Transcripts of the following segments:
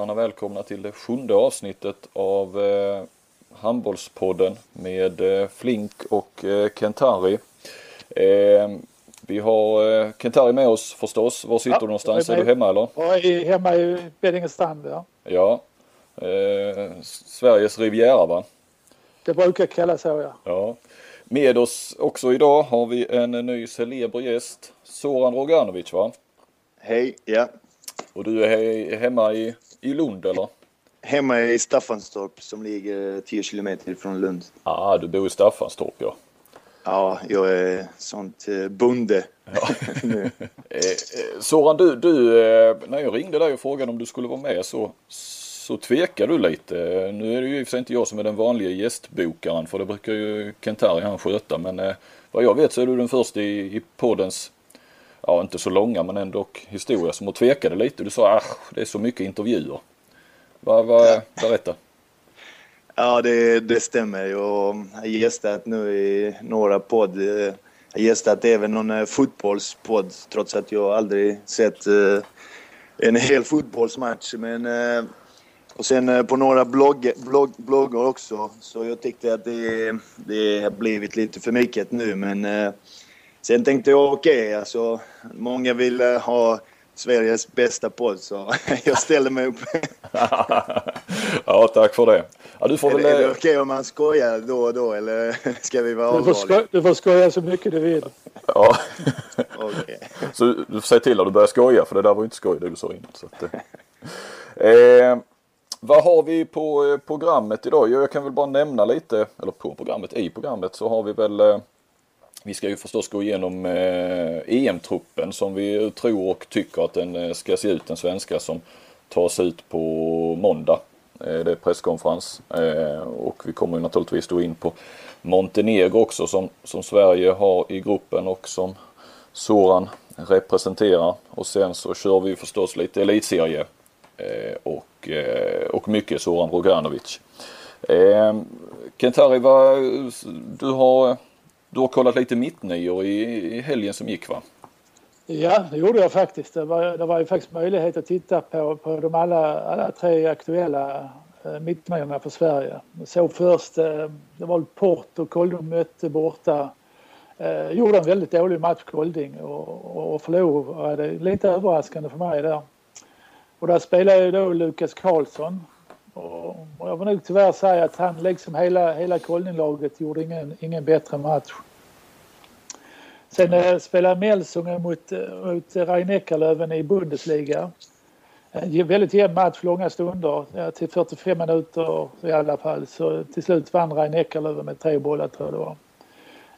lyssnarna välkomna till det sjunde avsnittet av eh, Handbollspodden med eh, Flink och eh, Kentari. Eh, vi har eh, Kentari med oss förstås. Var sitter Ja, du någonstans? Är är du hemma eller? Jag är hemma i Beddingestrand. Ja. Ja. Eh, Sveriges Riviera va? Det brukar kallas så ja. Ja. Med oss också idag har vi en ny celeber gäst. Soran Roganovic va? Hej, ja. Och du är he- hemma i, i Lund eller? Hemma i Staffanstorp som ligger 10 kilometer från Lund. Ja, ah, du bor i Staffanstorp ja. Ja, jag är sånt eh, bonde. nu. Eh, eh, Soran, du, du, när jag ringde dig och frågade om du skulle vara med så, så tvekade du lite. Nu är det ju i och för sig inte jag som är den vanliga gästbokaren för det brukar ju Kentari han sköta. Men vad jag vet så är du den första i, i poddens, ja inte så långa men ändå historia som har tvekade lite. Du sa att det är så mycket intervjuer. Va, va, berätta. Ja, det, det stämmer. Jag har gästat nu i några podd. Jag har gästat även någon eh, fotbollspodd trots att jag aldrig sett eh, en hel fotbollsmatch. Men, eh, och sen på några blogg, blogg, bloggar också. Så jag tyckte att det, det har blivit lite för mycket nu. Men sen tänkte jag okej, alltså, många vill eh, ha Sveriges bästa podd så jag ställer mig upp. ja, tack för det. Ja, du får Är väl... det, är det eh, okej om man skojar då och då eller ska vi vara Du får, allvarliga? sko- du får skoja så mycket du vill. Ja. Okej. Så du får säga till när du börjar skoja för det där var ju inte skoj det du sa innan. Så att, eh, eh, vad har vi på eh, programmet idag? Jo, Jag kan väl bara nämna lite, eller på programmet, i programmet så har vi väl eh, vi ska ju förstås gå igenom eh, EM-truppen som vi tror och tycker att den eh, ska se ut, den svenska som tas ut på måndag. Eh, det är presskonferens eh, och vi kommer ju naturligtvis då in på Montenegro också som, som Sverige har i gruppen och som Soran representerar. Och sen så kör vi förstås lite elitserie eh, och, eh, och mycket Soran Roganovic. Eh, Kentari, du, har, du har kollat lite mittnior i, i helgen som gick va? Ja, det gjorde jag faktiskt. Det var, det var ju faktiskt möjlighet att titta på, på de alla, alla tre aktuella eh, mittniorna för Sverige. Så såg först, eh, det var Porto, Kolding mötte borta. Eh, gjorde en väldigt dålig match Kolding och, och förlorade. Lite överraskande för mig där. Och där spelade ju då Lukas Karlsson. Och, jag vill nog tyvärr säga att han liksom hela, hela Koldinglaget gjorde ingen, ingen bättre match. Sen eh, spelade Melsungen mot, eh, mot rhein Eckerlöven i Bundesliga. Eh, en väldigt jämn match, långa stunder. Ja, till 45 minuter i alla fall. Så till slut vann rhein Eckerlöven med tre bollar tror jag det var.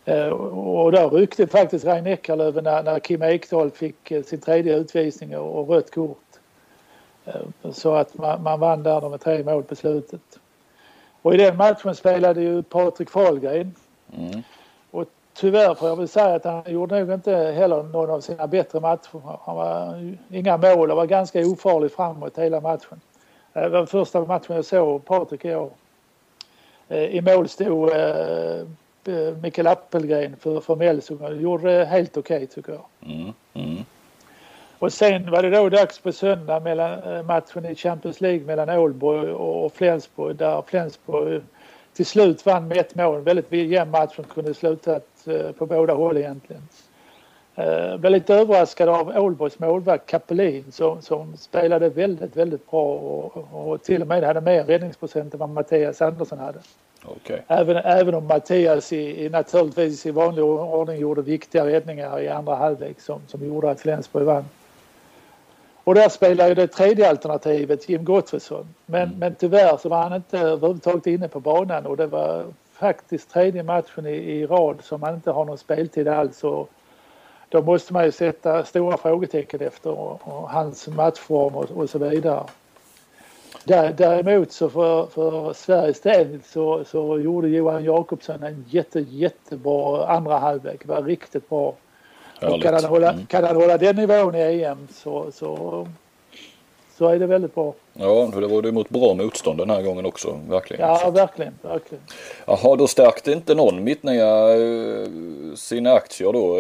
Eh, och då ryckte faktiskt Rhein-Eckerlöf när, när Kim Ekdahl fick sin tredje utvisning och rött kort. Eh, Så att man, man vann där med tre mål på slutet. Och i den matchen spelade ju Patrik Fahlgren. Mm. Och tyvärr får jag väl säga att han gjorde nog inte heller någon av sina bättre matcher. Han var inga mål och var ganska ofarlig framåt hela matchen. Det var första matchen jag såg Patrik i år. Eh, I mål stod eh, Mikael Appelgren för, för Melsung och gjorde det helt okej okay, tycker jag. Mm. Mm. Och sen var det då dags på söndag mellan eh, matchen i Champions League mellan Ålborg och Flensburg där Flensburg till slut vann med ett mål. Väldigt jämn match som kunde slutat eh, på båda håll egentligen. Jag blev lite överraskad av Ålborgs målvakt Kapelin som, som spelade väldigt, väldigt bra och, och till och med hade mer räddningsprocent än vad Mattias Andersson hade. Okay. Även, även om Mattias i, i, naturligtvis i vanlig ordning gjorde viktiga räddningar i andra halvlek som, som gjorde att Flensburg vann. Och där spelade det tredje alternativet, Jim Gottfridsson. Men, mm. men tyvärr så var han inte överhuvudtaget inne på banan och det var faktiskt tredje matchen i, i rad som han inte har någon speltid alls. Och då måste man ju sätta stora frågetecken efter och, och hans matchform och, och så vidare. Däremot så för, för Sveriges del så, så gjorde Johan Jakobsson en jätte, jättebra andra halvlek. Det var riktigt bra. Och kan, han hålla, mm. kan han hålla den nivån i EM så, så, så är det väldigt bra. Ja, det var det mot bra motstånd den här gången också. Verkligen. Ja, verkligen. verkligen. Jaha, då stärkte inte någon mittnia sina aktier då?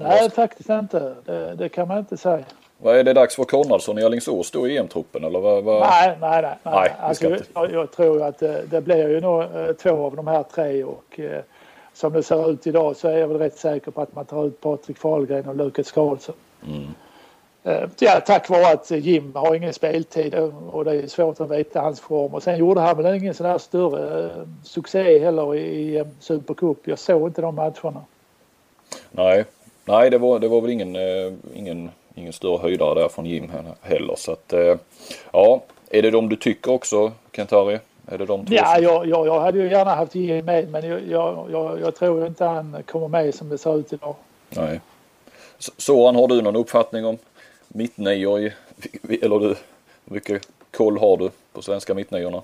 Nej, faktiskt inte. Det, det, kan man inte säga. Vad är det dags för Konradsson i Alingsås då i EM-truppen eller vad? vad? Nej, nej, nej. nej. Nej, alltså, jag, jag tror att det, det blir ju nog eh, två av de här tre och eh, som det ser ut idag så är jag väl rätt säker på att man tar ut Patrik Fahlgren och Lukas Karlsson. Mm. Eh, Ja, tack vare att Jim har ingen speltid och det är svårt att veta hans form. Och sen gjorde han väl ingen sån här större eh, succé heller i, eh, Supercup. Jag såg inte de matcherna. Nej, nej det, var, det var väl ingen, ingen, ingen större höjdare där från Jim heller. Så att, ja, är det de du tycker också Kentari? Är det de två Ja, jag, jag, jag hade ju gärna haft Jim med men jag, jag, jag, jag tror inte han kommer med som det ser ut idag. Nej. Så- Soran, har du någon uppfattning om mittnior eller du, hur mycket koll har du på svenska mittniorna?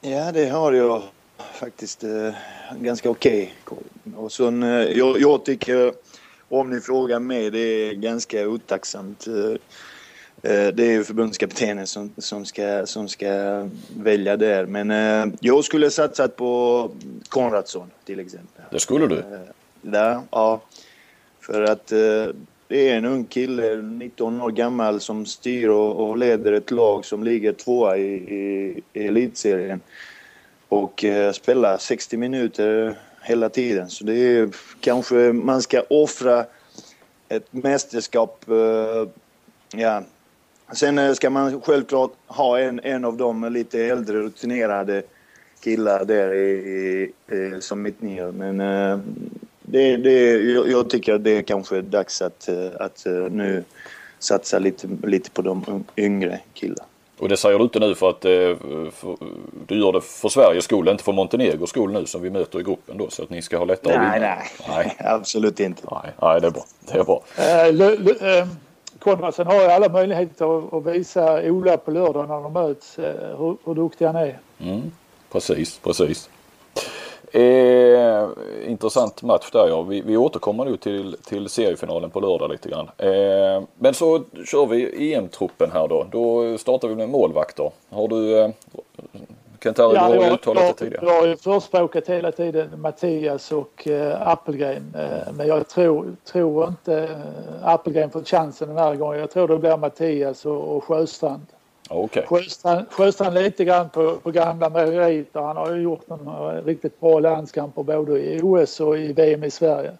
Ja, det har jag faktiskt eh, ganska okej koll. Och sen, eh, jag, jag tycker, om ni frågar mig, det är ganska otacksamt. Eh, det är ju förbundskaptenen som, som, ska, som ska välja där. Men eh, jag skulle satsat på Konradsson till exempel. Det skulle du? Eh, Där, ja. För att eh, det är en ung kille, 19 år gammal, som styr och, och leder ett lag som ligger tvåa i, i, i elitserien. Och eh, spelar 60 minuter hela tiden. Så det är kanske man ska offra ett mästerskap. Eh, ja. Sen eh, ska man självklart ha en, en av de lite äldre rutinerade killar där i, i, i, som mittnior. Men eh, det, det, jag, jag tycker att det är kanske dags att, eh, att eh, nu satsa lite, lite på de yngre killarna. Och det säger du inte nu för att eh, för, du gör det för Sveriges skull, inte för Montenegros skull nu som vi möter i gruppen då så att ni ska ha lättare att Nej, vinna? nej, nej. absolut inte. Nej, nej, det är bra. Det är bra. Eh, eh, Konradsen har ju alla möjligheter att, att visa Ola på lördag när de möts eh, hur, hur duktig han är. Mm, precis, precis. Eh, intressant match där ja. Vi, vi återkommer nu till, till seriefinalen på lördag lite grann. Eh, men så kör vi EM-truppen här då. Då startar vi med målvakter. Har du eh, Kent-Harry, du har ju uttalat det jag, tidigare. jag har ju förespråkat hela tiden Mattias och eh, Appelgren. Eh, men jag tror, tror inte eh, Appelgren får chansen den här gången. Jag tror det blir Mattias och, och Sjöstrand. Ja, Okej. Sjöstrand, Sjöstrand lite grann på, på gamla meriter. Han har ju gjort några riktigt bra landskamper både i OS och i VM i Sverige.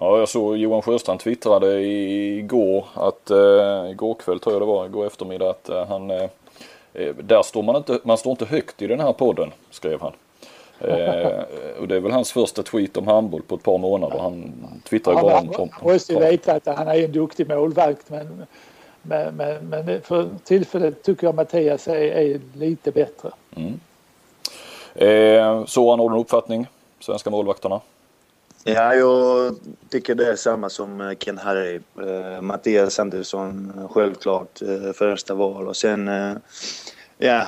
Ja, jag såg Johan Sjöstrand twittrade igår att, eh, igår kväll tror jag det var, igår eftermiddag att eh, han, eh, eh, där står man inte, man står inte högt i den här podden, skrev han. Eh, och det är väl hans första tweet om handboll på ett par månader. Han twittrar ju Han, bara om, om, han måste ju veta att han är en duktig målvakt men, men, men, men för tillfället tycker jag Mattias är, är lite bättre. eh, Så han har du en uppfattning? Svenska målvakterna? Ja, jag tycker det är samma som eh, Ken Harry. Eh, Mattias Andersson, eh, självklart eh, första val. Och sen, eh, ja,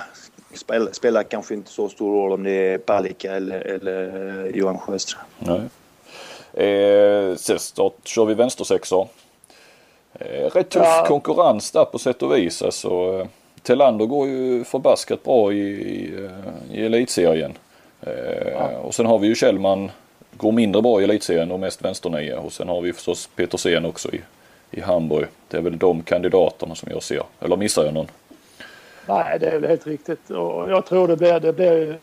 spelar, spelar kanske inte så stor roll om det är Palicka eller, eller eh, Johan Sjöstrand. Nej. Eh, sist då kör vi vänstersexor. Eh, rätt tuff Ja. konkurrens där på sätt och vis. Alltså, eh, Telander går ju förbaskat bra i, i, i elitserien. Eh, Och sen har vi ju Kjellman går mindre bra i elitserien och mest vänsternia. Och sen har vi förstås Petersen också i, i Hamburg. Det är väl de kandidaterna som jag ser. Eller missar jag någon? Nej, det är väl helt riktigt. Och jag tror det blir, det blir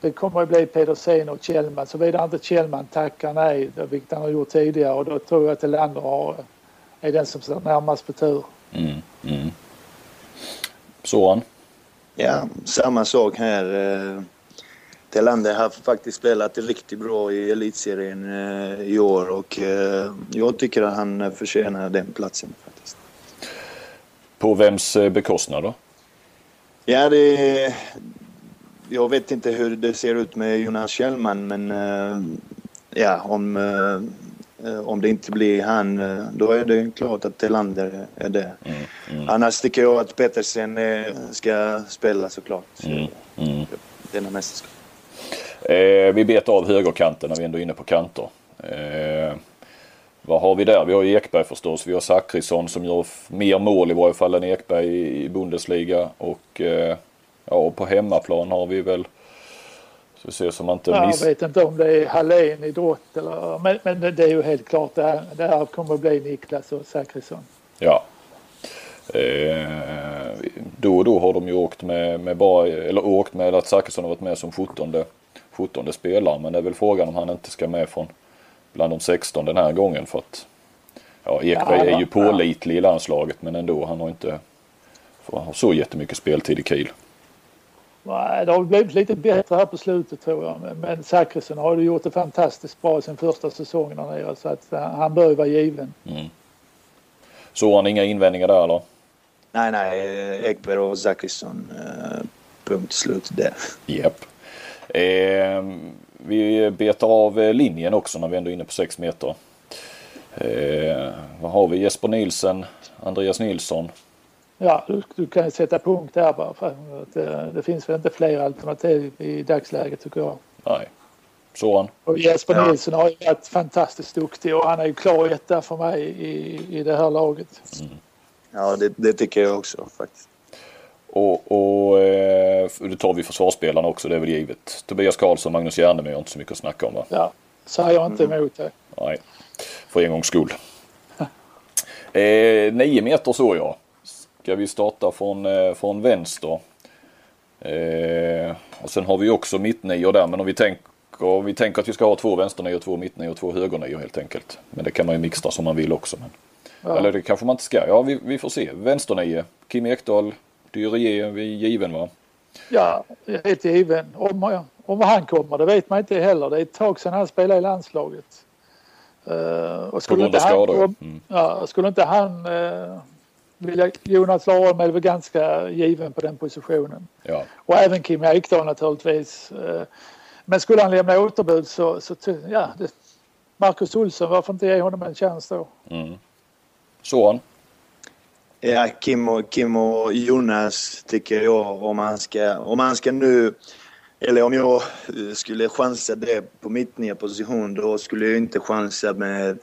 det kommer att bli Pedersen och Kjellman. Såvida inte Kjellman tackar nej, vilket han har gjort tidigare. Och då tror jag att Elander har, är den som står närmast på tur. Mm, mm. Soran? Ja, samma sak här. Telander har faktiskt spelat riktigt bra i elitserien eh, i år och eh, jag tycker att han förtjänar den platsen faktiskt. På vems eh, bekostnad då? Ja, det... Jag vet inte hur det ser ut med Jonas Kjellman men ja, om, om det inte blir han då är det klart att Telander är det. Mm, mm, Annars tycker jag att Petersen ska spela såklart. mm, mm. Denna mästerskap. Eh, vi bet av högerkanten när vi ändå är inne på kanter. Eh, vad har vi där? Vi har Ekberg förstås. Vi har Zachrisson som gör mer mål i varje fall än Ekberg i, Bundesliga. Och eh, ja, på hemmaplan har vi väl Så ser som man inte miss... Jag vet inte om det är Hallén i Drott eller... Men, men det, det är ju helt klart det här, det här kommer att bli Niklas och Zachrisson. Ja. Eh, då och då har de ju åkt med, med bara, eller åkt med att Zachrisson har varit med som 17, 17 spelare. Men det är väl frågan om han inte ska med från bland de 16 den här gången för att ja, Ekberg Ja, är ju ja. pålitlig i landslaget men ändå han har inte får ha så jättemycket speltid i Kiel. Nej, Det har blivit lite bättre här på slutet tror jag. Men- Zachrisson har ju gjort det fantastiskt bra i sin första säsong där nere. Så att eh, han bör ju vara given. Så han inga invändningar där eller? Nej, nej, eh, Ekberg och Zachrisson. eh, Punkt slut där. Japp. Eh, vi betar av eh, linjen också när vi ändå är inne på 6 meter. Eh, vad har vi? Jesper Nilsen, Andreas Nilsson. Ja, du, du kan ju sätta punkt där bara. För att det, det finns väl inte fler alternativ i dagsläget tycker jag. Nej. Soran. Och Jesper Ja. Nilsson har ju varit fantastiskt duktig och han är ju klar etta för mig i, i det här laget. Ja, det, det tycker jag också faktiskt. Och, och eh, då tar vi försvarsspelarna också, det är väl givet. Tobias Karlsson, Magnus Järnemyr har inte så mycket att snacka om va? Ja, säger inte emot det. Nej, för en gångs skull. Eh, nio meter så jag. Ska vi starta från, eh, från vänster. Eh, och sen har vi också mittnior där men om vi tänker, vi tänker att vi ska ha två vänsternior, två mittnior och två högernior helt enkelt. Men det kan man ju mixtra som man vill också. Men, Ja. Eller det kanske man inte ska. Ja vi, vi får se. Vänsternio. Kim Ekdahl, Vi är given va? Ja, helt given. Om, om han kommer, det vet man inte heller. Det är ett tag sedan han spelade i landslaget. Uh, och skulle inte han, om, Mm. ja, skulle inte han uh, vilja... Jonas Laholm är väl ganska given på den positionen. Ja. Och även Kim Ekdahl naturligtvis. Eh, Men skulle han lämna återbud så, så ja, det, Marcus Olsson, varför inte ge honom en chans då? Mm. Soran. Ja, Kim och, Kim och Jonas tycker jag om han ska, om han ska nu, eller om jag eh, skulle chansa det på mitt nya position då skulle jag inte chansa med,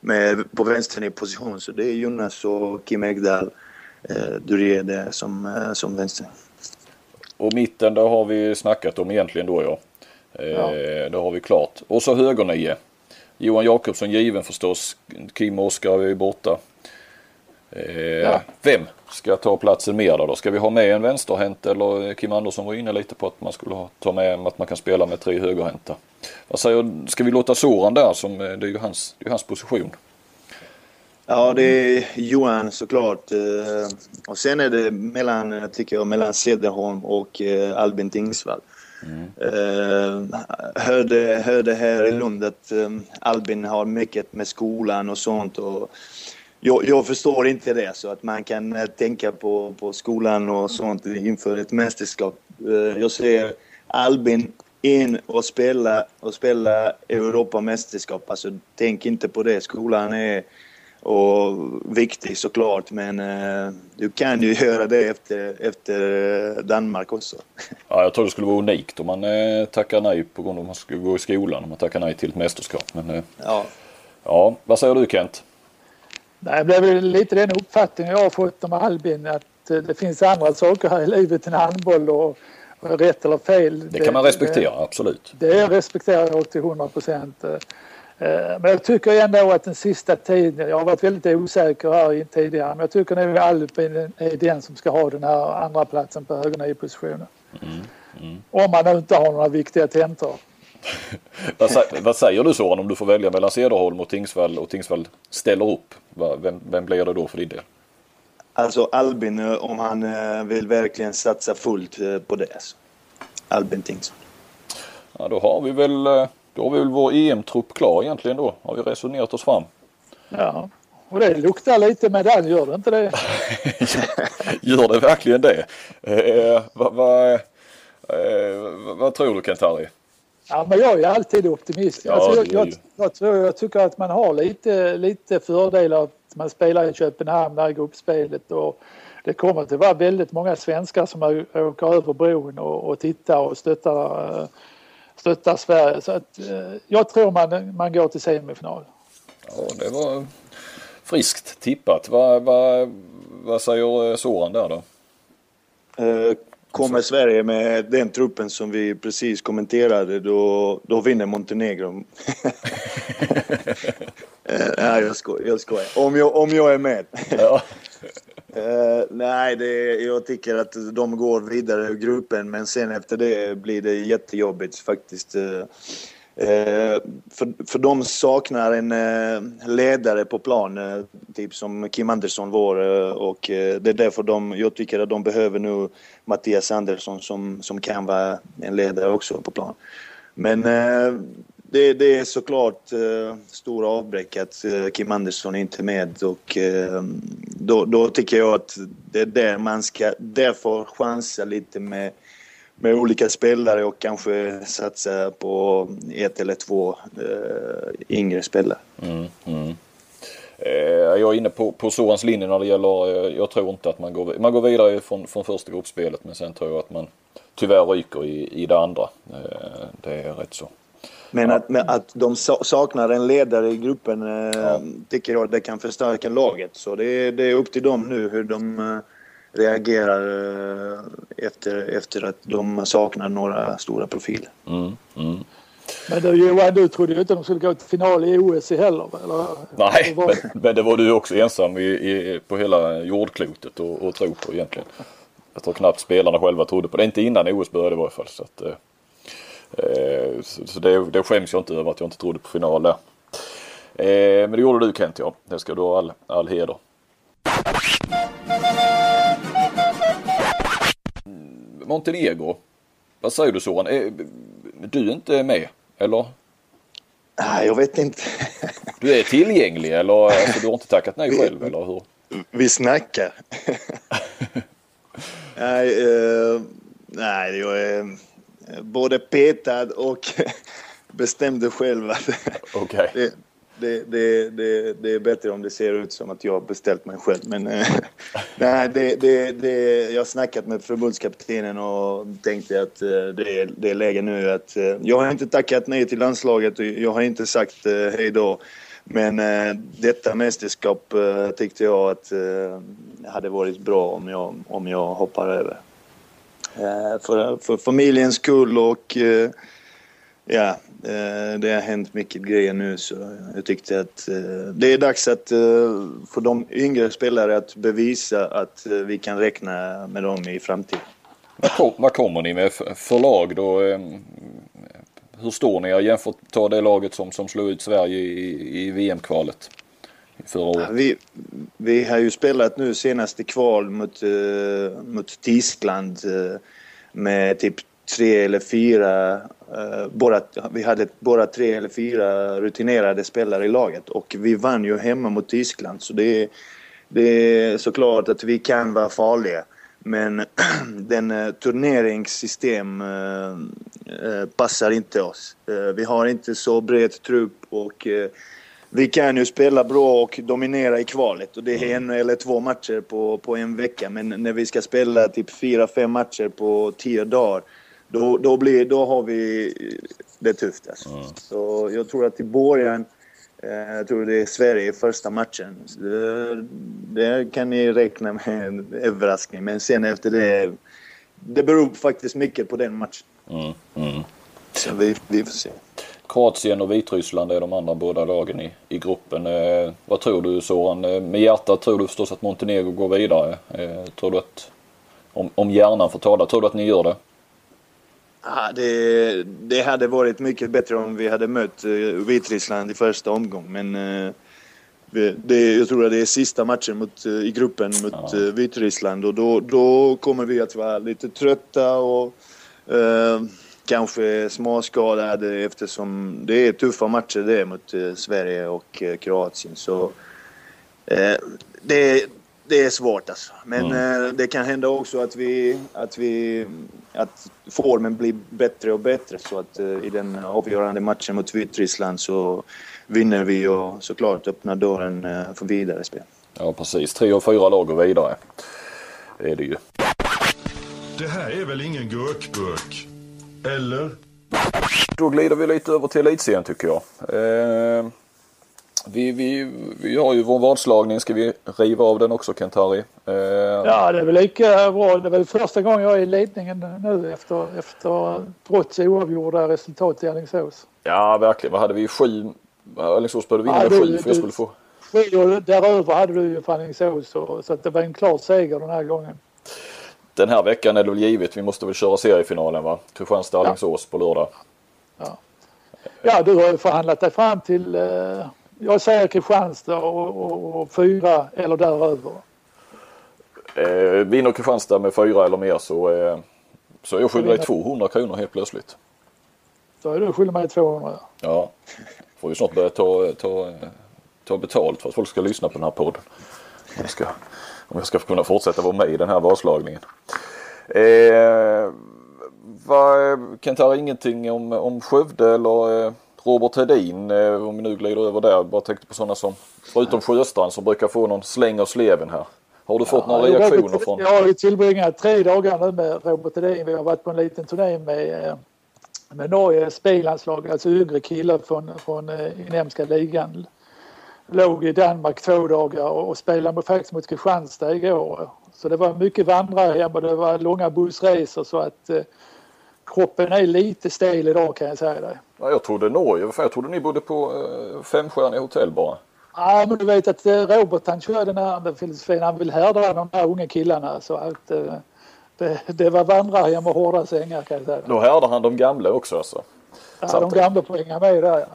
med på vänster position. Så det är Jonas och Kim Ekdahl, eh, Duré där som, eh, som vänster. Och mitten, där har vi snackat om egentligen då ja. Eh, Ja. Det har vi klart. Och så högernio. Johan Jakobsson given förstås. Kim och Oskar är ju borta. Eh, Ja. Vem ska ta platsen mer då? Ska vi ha med en vänsterhänt eller Kim Andersson var inne lite på att man skulle ta med att man kan spela med tre högerhänta. Vad säger Ska vi låta Soran där som eh, det är ju hans, det är hans position. Ja, det är Johan såklart. Eh, Och sen är det mellan, eh, tycker jag, mellan Cederholm och Albin Tingsvall. Eh, hörde, hörde här i Lund att Albin har mycket med skolan och sånt. Och jag, jag förstår inte det, så att man kan eh, tänka på, på skolan och sånt inför ett mästerskap. Eh, jag ser Albin in och spela, och spela Europamästerskap. Alltså, tänk inte på det. Skolan är och viktig såklart, men eh, du kan ju göra det efter, efter eh, Danmark också. Ja, jag tror det skulle vara unikt om man eh, tackar nej på grund av att man skulle gå i skolan. Om man tackar nej till ett mästerskap. Men eh, Ja. ja, vad säger du Kent? Nej, det väl lite den uppfattningen jag har fått om Albin att eh, det finns andra saker här i livet än handboll och, och rätt eller fel. Det kan man respektera, absolut. Det, det respekterar jag till 100 procent. Men jag tycker ändå att den sista tiden, jag har varit väldigt osäker här tidigare, men jag tycker nog att Albin är den som ska ha den här andra platsen på högernio-positionen. Om man nu inte har några viktiga tentor. vad, sä- vad säger du Soran om du får välja mellan Cederholm och Tingsvall och Tingsvall ställer upp? Vem, vem blir det då för din del? Alltså Albin, eh, om han eh, vill verkligen satsa fullt eh, på det. Så. Albin Tingsson. Ja, då har vi väl, då har vi väl vår EM-trupp klar egentligen då. Har vi resonerat oss fram. Ja. Och det luktar lite medalj, gör det inte det? Gör det verkligen det? Eh, vad, vad, eh, vad, vad tror du Kent-Harry? Ja, men jag är alltid optimist. Ja, alltså, jag, jag, jag, tror, jag tycker att man har lite, lite fördelar att man spelar i Köpenhamn, där i gruppspelet. Och det kommer att vara väldigt många svenskar som åker över bron och, och tittar och stöttar, eh, stöttar Sverige. Så att, eh, jag tror man, man går till semifinal. Ja, det var friskt tippat. Vad, vad, vad säger eh, Soran där då? Eh, kommer Sverige med den truppen som vi precis kommenterade då, då vinner Montenegro. nej, jag skojar. Jag skojar. Om, jag, om jag är med. Ja. Uh, nej, det, jag tycker att de går vidare ur gruppen men sen efter det blir det jättejobbigt faktiskt. Uh, Eh, Eh, för, för de saknar en eh, ledare på plan, eh, typ som Kim Andersson var och det är därför de, jag tycker att de behöver nu Mattias Andersson som, som kan vara en ledare också på plan. Men det, det är såklart uh, avbräck att Kim Andersson är inte är med och då, då tycker jag att det är där man ska därför chansa lite med med olika spelare och kanske satsa på ett eller två eh, yngre spelare. Mm, mm. Eh, jag är inne på, på Sorans linje när det gäller, eh, jag tror inte att man går, man går vidare från, från första gruppspelet men sen tror jag att man tyvärr ryker i, i det andra. Eh, det är rätt så. Men att, att de saknar en ledare i gruppen ja. tycker jag det kan förstärka laget. Så det, det är upp till dem nu hur de reagerar eh, efter, efter att de saknar några stora profiler. Mm, mm. Men du Johan, du trodde ju inte de skulle gå till final i OS heller? Eller? Nej, var... men, men, det var du också ensam i, i, på hela jordklotet och, och tro på egentligen. Jag tror knappt spelarna själva trodde på det. Inte innan OS började i varje fall. Så, att, eh, eh, så, så det, det skäms jag inte över att jag inte trodde på final där. Eh, men det gjorde du Kent ja. Det ska du ha all, all heder. Montenegro. Vad säger du Soran? Är du inte med? Eller? Nej, jag vet inte. Du är tillgänglig eller alltså, du har inte tackat nej själv eller hur? Vi snackar. nej, uh, nej, jag är både petad och bestämde själv att okay. det, det, det, det, det, är bättre om det ser ut som att jag har beställt mig själv. Men eh, nej, det, det, det, jag har snackat med förbundskaptenen och tänkte att eh, det är, det är läge nu att... Eh, jag har inte tackat nej till landslaget och jag har inte sagt eh, hej då. Men eh, detta mästerskap eh, tyckte jag att hade varit bra om jag, om jag hoppar över. för, för familjens skull och ja, det har hänt mycket grejer nu så jag tyckte att eh, det är dags att eh, för de yngre spelare att bevisa att vi kan räkna med dem i framtiden. Vad kommer ni med för lag då? Hur står ni jämfört med ta det laget som, som slog ut Sverige i, i VM-kvalet förra? Vi, vi har ju spelat nu senaste kval mot, mot Tyskland med typ tre eller fyra, uh, bara, vi hade bara tre eller fyra rutinerade spelare i laget och vi vann ju hemma mot Tyskland så det är, det är såklart att vi kan vara farliga. Men den uh, turneringssystem uh, passar inte oss. vi har inte så bred trupp och vi kan ju spela bra och dominera i kvalet och det är en eller två matcher på, på en vecka. Men när vi ska spela typ fyra, fem matcher på tio dagar då, då, blir, då har vi det tufft. Alltså. Mm. Så jag tror att i början, eh, jag tror det är Sverige i första matchen. Det, det, kan ni räkna med en överraskning. Men sen efter det, det beror faktiskt mycket på den matchen. Mm. Mm. Så vi, vi får se. Kroatien och Vitryssland är de andra båda lagen i, i gruppen. Eh, vad tror du Soran? Eh, med hjärtat tror du förstås att Montenegro går vidare. Eh, tror du att, om, om hjärnan får tala, tror du att ni gör det? Ja, det, det hade varit mycket bättre om vi hade mött uh, Vitryssland i första omgång. Men uh, det, jag tror att det är sista matchen mot, uh, i gruppen mot uh, Vitryssland och då, då kommer vi att vara lite trötta och kanske småskadade eftersom det är tuffa matcher det mot Sverige och Kroatien. Så det, det är svårt alltså. Men mm. eh, det kan hända också att vi, att vi, att formen blir bättre och bättre så att eh, i den avgörande matchen mot Vitryssland så vinner vi och såklart öppnar dörren eh, för vidare spel. Ja precis, tre och fyra lag går vidare. Det är det ju. Det här är väl ingen gurkburk? Eller? Då glider vi lite över till elitserien tycker jag. Eh, vi, vi, vi har ju vår vadslagning. Ska vi riva av den också Kent-Harry? Eh... Ja, det är väl lika bra. Det är väl första gången jag är i ledningen nu efter, efter trots oavgjorda resultat i Alingsås. Ja, verkligen. Vad hade vi? Sju? Alingsås började vinna med sju för jag skulle få... Sju och däröver hade du ju för Alingsås så, så att det var en klar seger den här gången. Den här veckan är det väl givet. Vi måste väl köra seriefinalen va? Kristianstad-Alingsås ja. på lördag. Ja. ja, du har ju förhandlat dig fram till eh jag säger Kristianstad och, och, och fyra eller däröver. Eh, vinner Kristianstad med fyra eller mer så, eh, så jag skyldig dig 200 kronor helt plötsligt. Då är du skyldig mig 200. Ja. Får ju snart börja ta, ta, ta betalt för att folk ska lyssna på den här podden. Om jag ska, om jag ska kunna fortsätta vara med i den här vadslagningen. Eh, Kent har ingenting om, om Skövde eller eh, Robert Hedin, eh, om vi nu glider över där, bara tänkte på sådana som, förutom Sjöstrand som brukar få någon släng av sleven här. Har du fått ja, några reaktioner från? Jag har tillbringat tre dagar nu med Robert Hedin. Vi har varit på en liten turné med, eh, med Norges B-landslag, alltså yngre killar från, från eh, inhemska ligan. Låg i Danmark två dagar och spelade faktiskt mot Kristianstad igår. Så det var mycket vandrarhem och det var långa bussresor så att kroppen är lite stel idag kan jag säga dig. Ja, jag trodde Norge, för jag trodde ni bodde på eh, femstjärniga hotell bara. Ja men du vet att eh, Robert han kör den här filosofin, han vill härda de här unga killarna så att eh, det, det var vandrarhem och hårda sängar kan jag säga. Då härdar han de gamla också alltså? Ja Samtidigt. de gamla får hänga med där ja.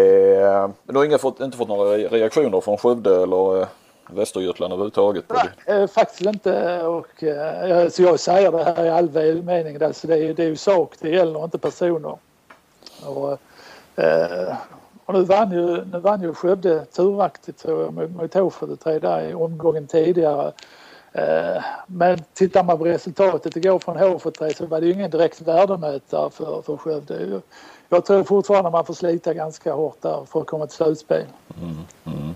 Eh, du har inga fått, inte fått några reaktioner från Skövde eller eh, Västergötland överhuvudtaget? Nej, eh, faktiskt inte. Och, eh, så jag säger det här i all välmening. Alltså det, är, det är ju sak det gäller, inte personer. Och, eh, och nu, vann ju, nu vann ju Skövde turaktigt tror jag mot, mot H43 där i omgången tidigare. Eh, men tittar man på resultatet igår från H43 så var det ju ingen direkt värdemätare för, för Skövde. Jag tror fortfarande man får slita ganska hårt där för att komma till slutspel. Mm, mm.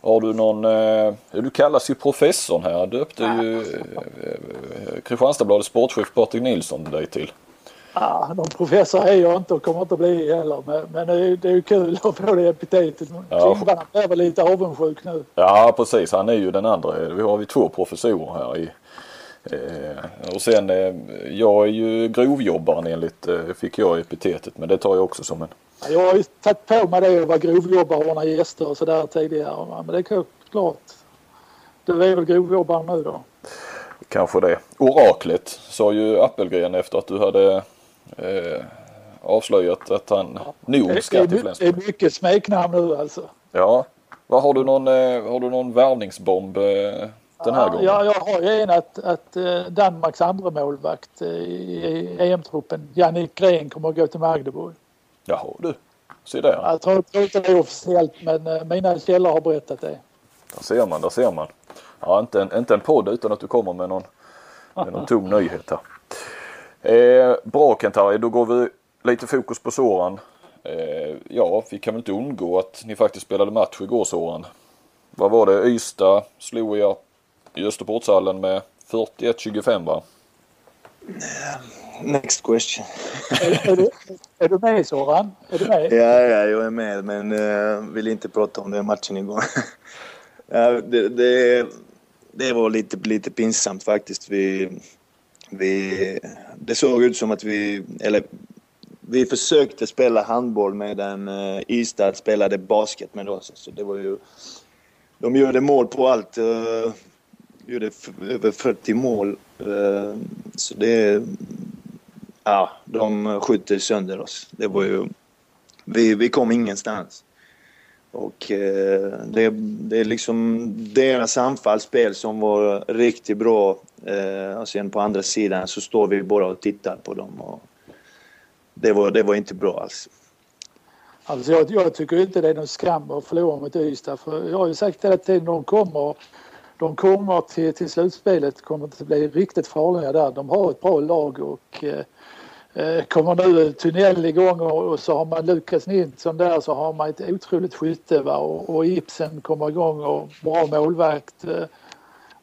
Har du någon, eh, du kallas ju professorn här, döpte ju eh, Kristianstadsbladets sportchef Patrik Nilsson dig till. Ja, någon professor är jag inte och kommer inte att bli heller. Men, men det, är, det är ju kul att få det epitetet. Ja. Klingberg är väl lite avundsjuk nu. Ja precis, han är ju den andra. Vi har vi två professorer här i eh, och sen eh, jag är ju grovjobbaren enligt, eh, fick jag epitetet men det tar jag också som en jag har ju tagit på mig det att vara grovjobbare och ordna gäster och sådär tidigare. Men det är klart. Du är väl grovjobbare nu då? Kanske det. Oraklet sa ju Appelgren efter att du hade eh, avslöjat att han nog ska till Flensburg. Det är mycket smeknamn nu alltså. Ja. Vad har du någon, eh, har du någon värvningsbomb eh, den här ja, gången? Ja, jag har ju en att, att eh, Danmarks andra målvakt i, EM-truppen, Jannik Gren, kommer att gå till Magdeburg. Jaha du, se där. Jag tror, inte det är officiellt men mina källor har berättat det. Där ser man, där ser man. Ja, inte en, inte en podd utan att du kommer med någon, med någon tom nyhet här. Eh, bra Kent-Harry, då går vi lite fokus på Soran. Eh, ja, vi kan väl inte undgå att ni faktiskt spelade match igår Soran. Vad var det? Ystad slog jag i Österportshallen med 41-25 va? Next question. är, är, du, är du med Soran? Är du med? Ja, ja, jag är med men uh, vill inte prata om den matchen igår. uh, det, det, det, var lite, lite pinsamt faktiskt. Vi, vi, det såg ut som att vi, eller vi försökte spela handboll medan eh, uh, Ystad spelade basket med oss. Så det var ju, de gjorde mål på allt. Uh, gjorde över 40 mål. Uh, så det, ja, de skjuter sönder oss. Det var ju, vi, vi kom ingenstans. Och eh, det, det är liksom deras anfallsspel som var riktigt bra. Eh, och sen på andra sidan så står vi bara och tittar på dem. Och det, var, det var inte bra alls. Alltså jag, jag tycker inte det är någon skam att förlora mot Ystad. För jag har ju sagt hela tiden de kommer, de kommer till, till slutspelet kommer att bli riktigt farliga där. De har ett bra lag och eh, Eh, kommer nu tunnel igång och, och så har man Lukas Nilsson där så har man ett otroligt skytte va? Och, och Ibsen kommer igång och bra målvakt. Eh,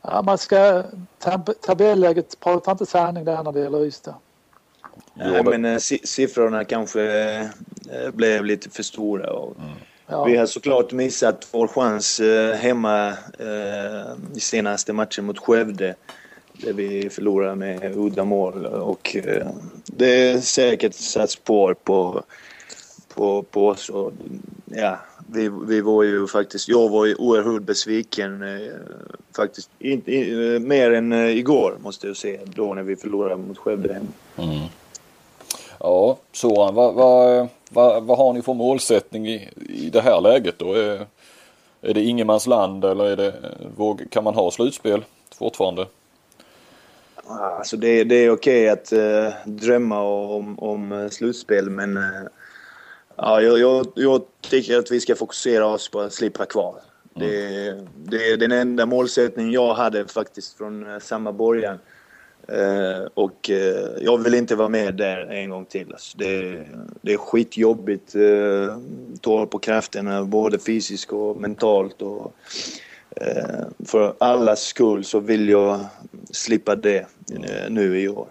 ja, man ska, tab tabelläget pratar inte sanning där när det gäller Ystad. Nej, men äh, siffrorna kanske blev lite för stora. Och, mm. Ja. Vi har såklart missat vår chans eh, hemma eh, i senaste matchen mot Skövde. Där vi förlorade med udda mål och eh, det är säkert satt spår på, på, på oss. Och, ja, vi, vi var ju faktiskt, jag var ju oerhört besviken eh, faktiskt. Inte, in, mer än igår måste jag säga, då när vi förlorade mot Skövde hemma. Mm. Ja, Soran, vad, vad, vad, vad har ni för målsättning i, i det här läget då? Är, är det ingenmansland eller är det, kan man ha slutspel fortfarande? Alltså det, det är okej att uh, drömma om, om slutspel men uh, ja, jag, jag, jag, tycker att vi ska fokusera oss på att slippa kvar. Mm. Det, det är den enda målsättningen jag hade faktiskt från uh, samma början. Uh, och uh, jag vill inte vara med där en gång till. Alltså det, det är skitjobbigt. Uh, tar på krafterna både fysiskt och mentalt. Och, Eh, för allas skull så vill jag slippa det eh, nu i år.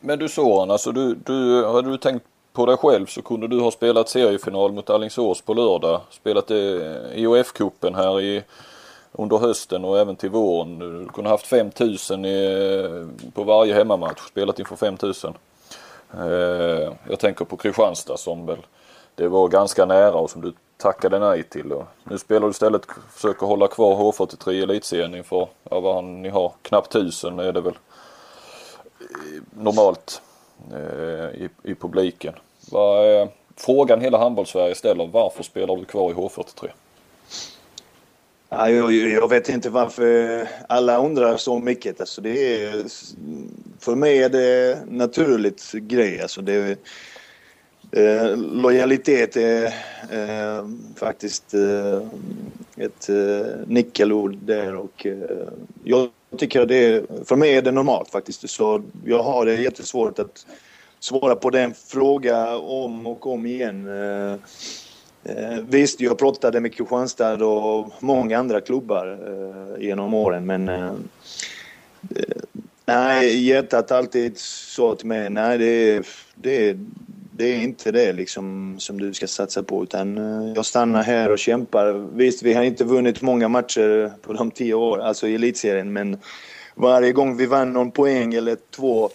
Men, du Soran, alltså du, du, hade du tänkt på dig själv så kunde du ha spelat seriefinal mot Alingsås på lördag. Spelat IOF-cupen här i under hösten och även till våren. Du kunde haft 5000 i, på varje hemmamatch, spelat inför 5000. Eh, jag tänker på Kristianstad som väl det var ganska nära och som du tackade nej till. Och nu spelar du istället, försöker hålla kvar H43 i elitserien inför, ja vad ni har, knappt tusen är det väl eh, normalt eh, i, i publiken. Vad är frågan hela handbollssverige ställer, varför spelar du kvar i H43? Jag, jag, vet inte varför alla undrar så mycket. Alltså det är, för mig är det naturligt grej. Alltså det, eh, lojalitet är eh, faktiskt eh, ett eh, nyckelord där och eh, jag tycker att det för mig är det normalt faktiskt. Så jag har det jättesvårt att svara på den frågan om och om igen. Eh, eh visst, jag pratade med Kristianstad och många andra klubbar eh, genom åren men eh, eh nej, hjärtat alltid sa till mig nej det, det, det är inte det liksom som du ska satsa på utan eh, jag stannar här och kämpar. Visst, vi har inte vunnit många matcher på de tio åren, alltså i elitserien men varje gång vi vann någon poäng eller två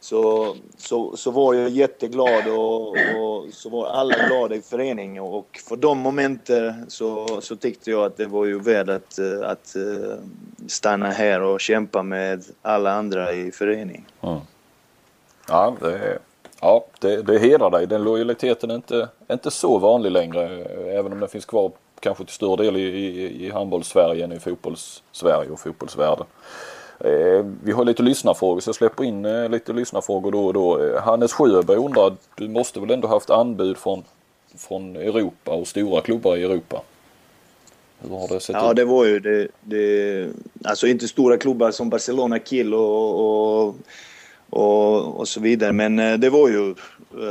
så, så, så var jag jätteglad och, och så var alla glada i föreningen och för de momenten så, så tyckte jag att det var ju värt att, eh, att eh, stanna här och kämpa med alla andra i föreningen. Mm. Ja, det, ja det, det hedrar dig. Den lojaliteten är inte, inte så vanlig längre även om den finns kvar kanske till stor del i, i, i handbolls-Sverige än i fotbolls-Sverige och fotbollsvärlden. Eh, vi har lite lyssnarfrågor så jag släpper in eh, lite lyssnarfrågor då och då. Eh, Hannes Sjöberg undrar, du måste väl ändå haft anbud från, från Europa och stora klubbar i Europa? Hur har det sett ja, ut? det var ju det, det, Alltså inte stora klubbar som Barcelona, Kiel och, och, och, och så vidare. Men det var ju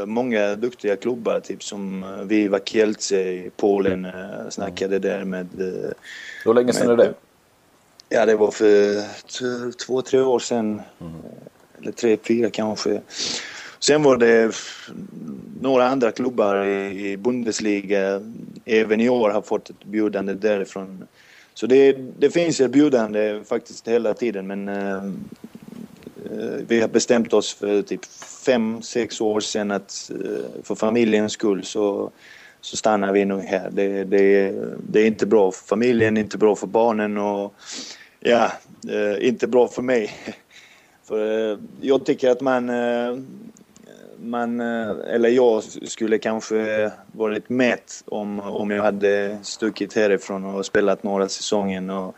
många duktiga klubbar, typ som Viva Kielce i Polen snackade där med... Hur länge sedan är det? Ja, det var för två, tre år sedan. Mm. Eller tre, fyra kanske. Sen var det några andra klubbar i, i Bundesliga även i år har fått ett bjudande därifrån. Så det, det finns erbjudande faktiskt hela tiden men Eh, vi har bestämt oss för typ fem, sex år sedan att eh, för familjens skull så, så stannar vi nog här. Det, det, det är inte bra för familjen, inte bra för barnen och Ja, eh, inte bra för mig. för jag tycker att man, man, eller jag skulle kanske varit mätt om, om jag hade stuckit härifrån och spelat några säsonger och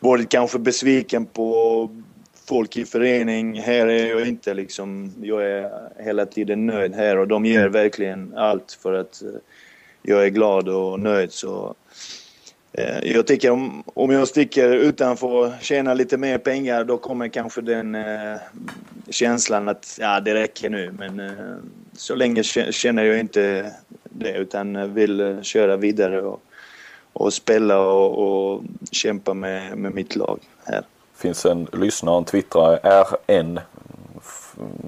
varit kanske besviken på folk i förening. Här är jag inte liksom, jag är hela tiden nöjd här och de ger verkligen allt för att eh, jag är glad och nöjd så Eh, jag tycker om, om jag sticker utanför och tjänar lite mer pengar då kommer kanske den eh, känslan att ja, det räcker nu. Men eh, så länge känner jag inte det utan vill köra vidare och, och spela och, och kämpa med, med mitt lag här finns en lyssnare, en twittrare, RN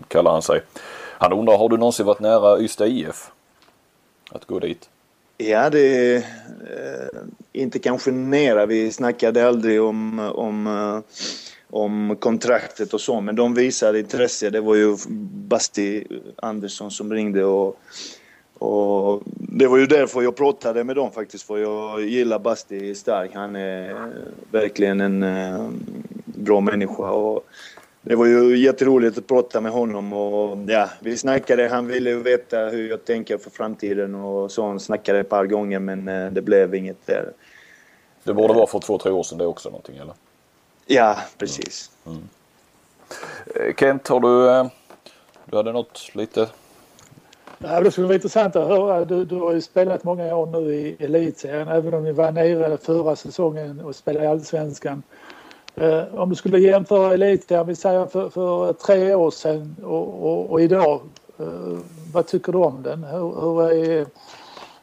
kallar han sig. Han undrar, har du någonsin varit nära Ystad IF? Att gå dit? Ja, det är eh, inte kanske nära. Vi snackade aldrig om, om, eh, om kontraktet och så, men de visade intresse. Det var ju Basti Andersson som ringde och, och det var ju därför jag pratade med dem faktiskt, för jag gillar Basti starkt. Han är verkligen en eh, bra människa. Och, det var ju jätteroligt att prata med honom och ja, vi snackade. Han ville veta hur jag tänker för framtiden och så. Han snackade ett par gånger men eh, det blev inget där. Det borde vara för två, tre år sedan det också någonting eller? Ja, precis. Mm. Mm. Kent, har du, eh, du hade något lite? Ja, det skulle vara intressant att höra. Du, du har ju spelat många år nu i elitserien även om ni var nere förra säsongen och spelade i Allsvenskan. Eh, om du skulle jämföra elitserien, vi säger för, för tre år sedan och, och, och idag. Eh, vad tycker du om den? Hur, hur, är,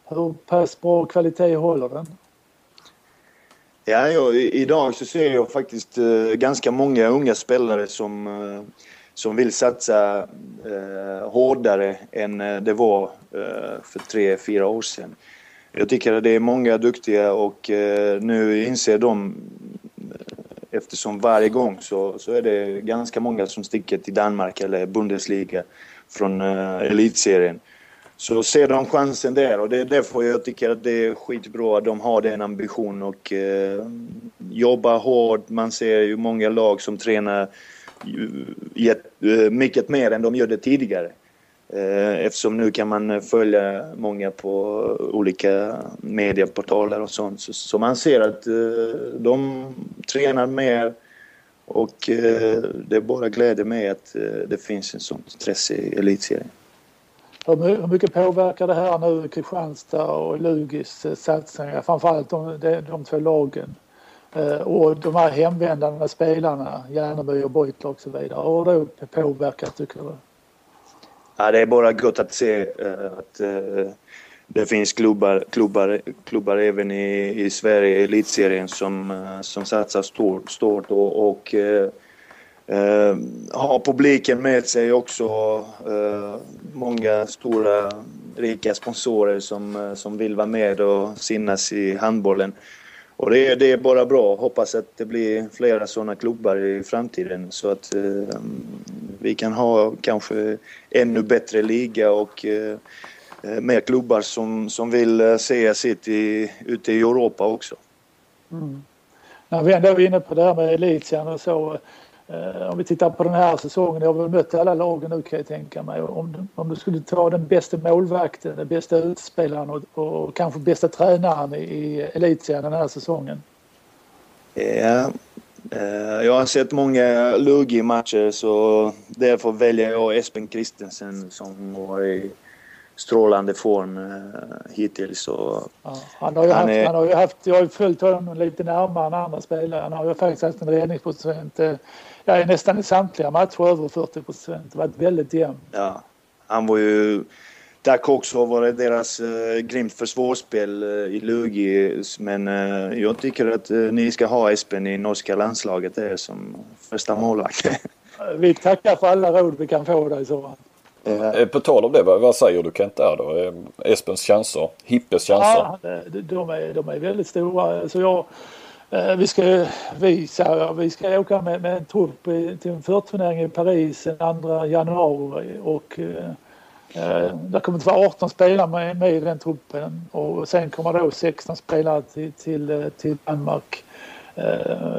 hur pass bra kvalitet håller den? Ja, jag, idag så ser jag faktiskt eh, ganska många unga spelare som, eh, som vill satsa eh, hårdare än eh, det var eh, för tre, fyra år sedan. Jag tycker att det är många duktiga och eh, nu inser de eftersom varje gång så, så är det ganska många som sticker till Danmark eller Bundesliga från uh, elitserien. Så ser de chansen där och det är därför jag tycker att det är skitbra att de har den ambitionen och eh, uh, jobbar hårt. Man ser ju många lag som tränar uh, mycket mer än de gjorde tidigare. Eh, eftersom nu kan man eh, följa många på olika medieportaler och sånt. Så, man ser att eh, de tränar mer och det bara gläder mig att det finns en sånt intresse i elitserien. Hur mycket påverkar det här nu Kristianstad och Lugis satsningar, framförallt de, de, de två lagen? Och de här hemvändande spelarna, Järneby och Beutler och så vidare. Hur har det påverkat tycker du? Ja, det är bara gott att se uh, att uh, det finns klubbar, klubbar, klubbar även i, i Sverige, elitserien, som, uh, som satsar stort, stort och, och har publiken med sig också. många stora, rika sponsorer som, som vill vara med och synas i handbollen. Och det är, det är bara bra. Hoppas att det blir flera sådana klubbar i framtiden så att eh, vi kan ha kanske ännu bättre liga och eh, eh mer klubbar som, som vill eh, se sitt i, ute i Europa också. Mm. När vi ändå är inne på det här med elitserien och så om vi tittar på den här säsongen, jag har väl mött alla lagen nu kan jag tänka mig. Om, om du skulle ta den bästa målvakten, den bästa utspelaren och, och kanske bästa tränaren i, i elitserien den här säsongen? Ja, eh, jag har sett många Lugi-matcher så därför väljer jag Espen Christensen som var i strålande form eh, hittills. Ja, han, har ju han, haft, är... han har ju haft, jag har ju följt honom lite närmare än andra spelare. Han har ju faktiskt haft en räddningsprocent eh, ja, nästan i samtliga matcher över 40 procent. Det var väldigt jämnt. Ja, han var ju... Tack också var det deras uh, grymt försvarsspel uh, i Lugi. Men uh, jag tycker att uh, ni ska ha Espen i norska landslaget där som första målvakt. vi tackar för alla råd vi kan få där i sommar. Eh, på tal om det, vad, säger du Kent där då? Eh, Espens chanser? Hippes chanser? Ja, de är, de är väldigt stora. Så jag, eh, vi ska, vi, så, vi ska åka med, med en trupp till en förturnering i Paris den 2 januari och eh, där kommer det vara 18 spelare med, med i den truppen och sen kommer då 16 spelare till, till, till Danmark.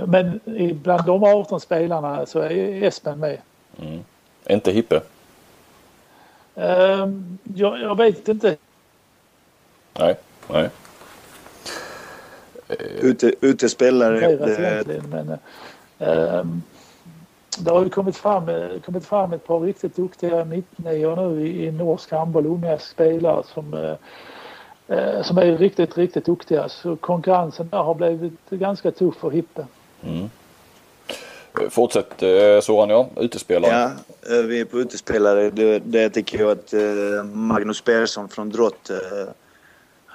Men bland de 18 spelarna så är Espen med. Mm. Inte Hippe? Uh, jag, jag, vet inte. Nej, nej. Ute, utespelare. Det... Men, uh, det har ju kommit fram, kommit fram ett par riktigt duktiga mittnior nu i, i norsk handboll, unga spelare som, uh, som är riktigt, riktigt duktiga. Så konkurrensen där har blivit ganska tuff för Hippe. Mm. Fortsätt eh, Soran ja, utespelare. Ja, eh, vi är på utespelare. Det, det tycker jag att eh, Magnus Persson från Drott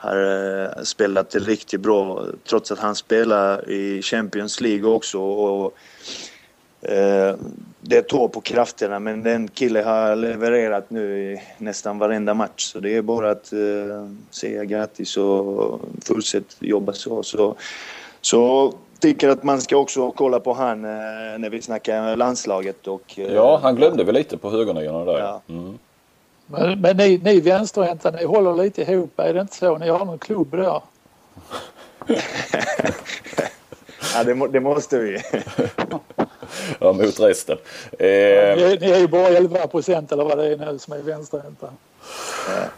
har spelat riktigt bra trots att han spelar i Champions League också. Och eh, det tår på krafterna men den killen har levererat nu i nästan varenda match. Så det är bara att eh, säga grattis och fortsätta jobba så. Så, så tycker att man ska också kolla på han eh, när vi snackar landslaget. Och, eh, Ja, han glömde väl lite på högerniorna där. Ja. Mm. Men, men ni, ni vänsterhänta, ni håller lite ihop, är det inte så? Ni har någon klubb där? ja, det, må, det måste vi. Ja, mot resten. Eh, Ni, ni är ju bara 11 procent eller vad det är nu som är vänsterhänta.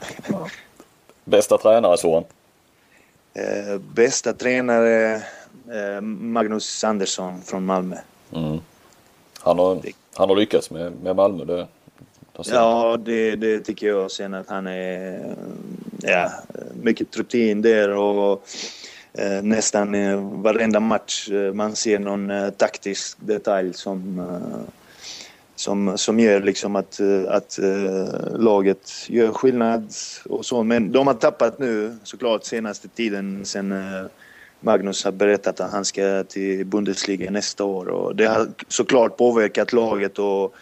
bästa tränare Soran? Eh, bästa tränare eh, Magnus Andersson från Malmö. Mm. Han, har, han har lyckats med, med Malmö. Det. Ja, det, det tycker jag. Sen att han är ja, mycket rutin där och eh, nästan eh, varenda match eh, man ser någon eh, taktisk detalj som, eh, som, som gör liksom att, eh, att eh, laget gör skillnad och så. Men de har tappat nu såklart senaste tiden sen eh, Magnus har berättat att han ska till Bundesliga nästa år och det har såklart påverkat laget och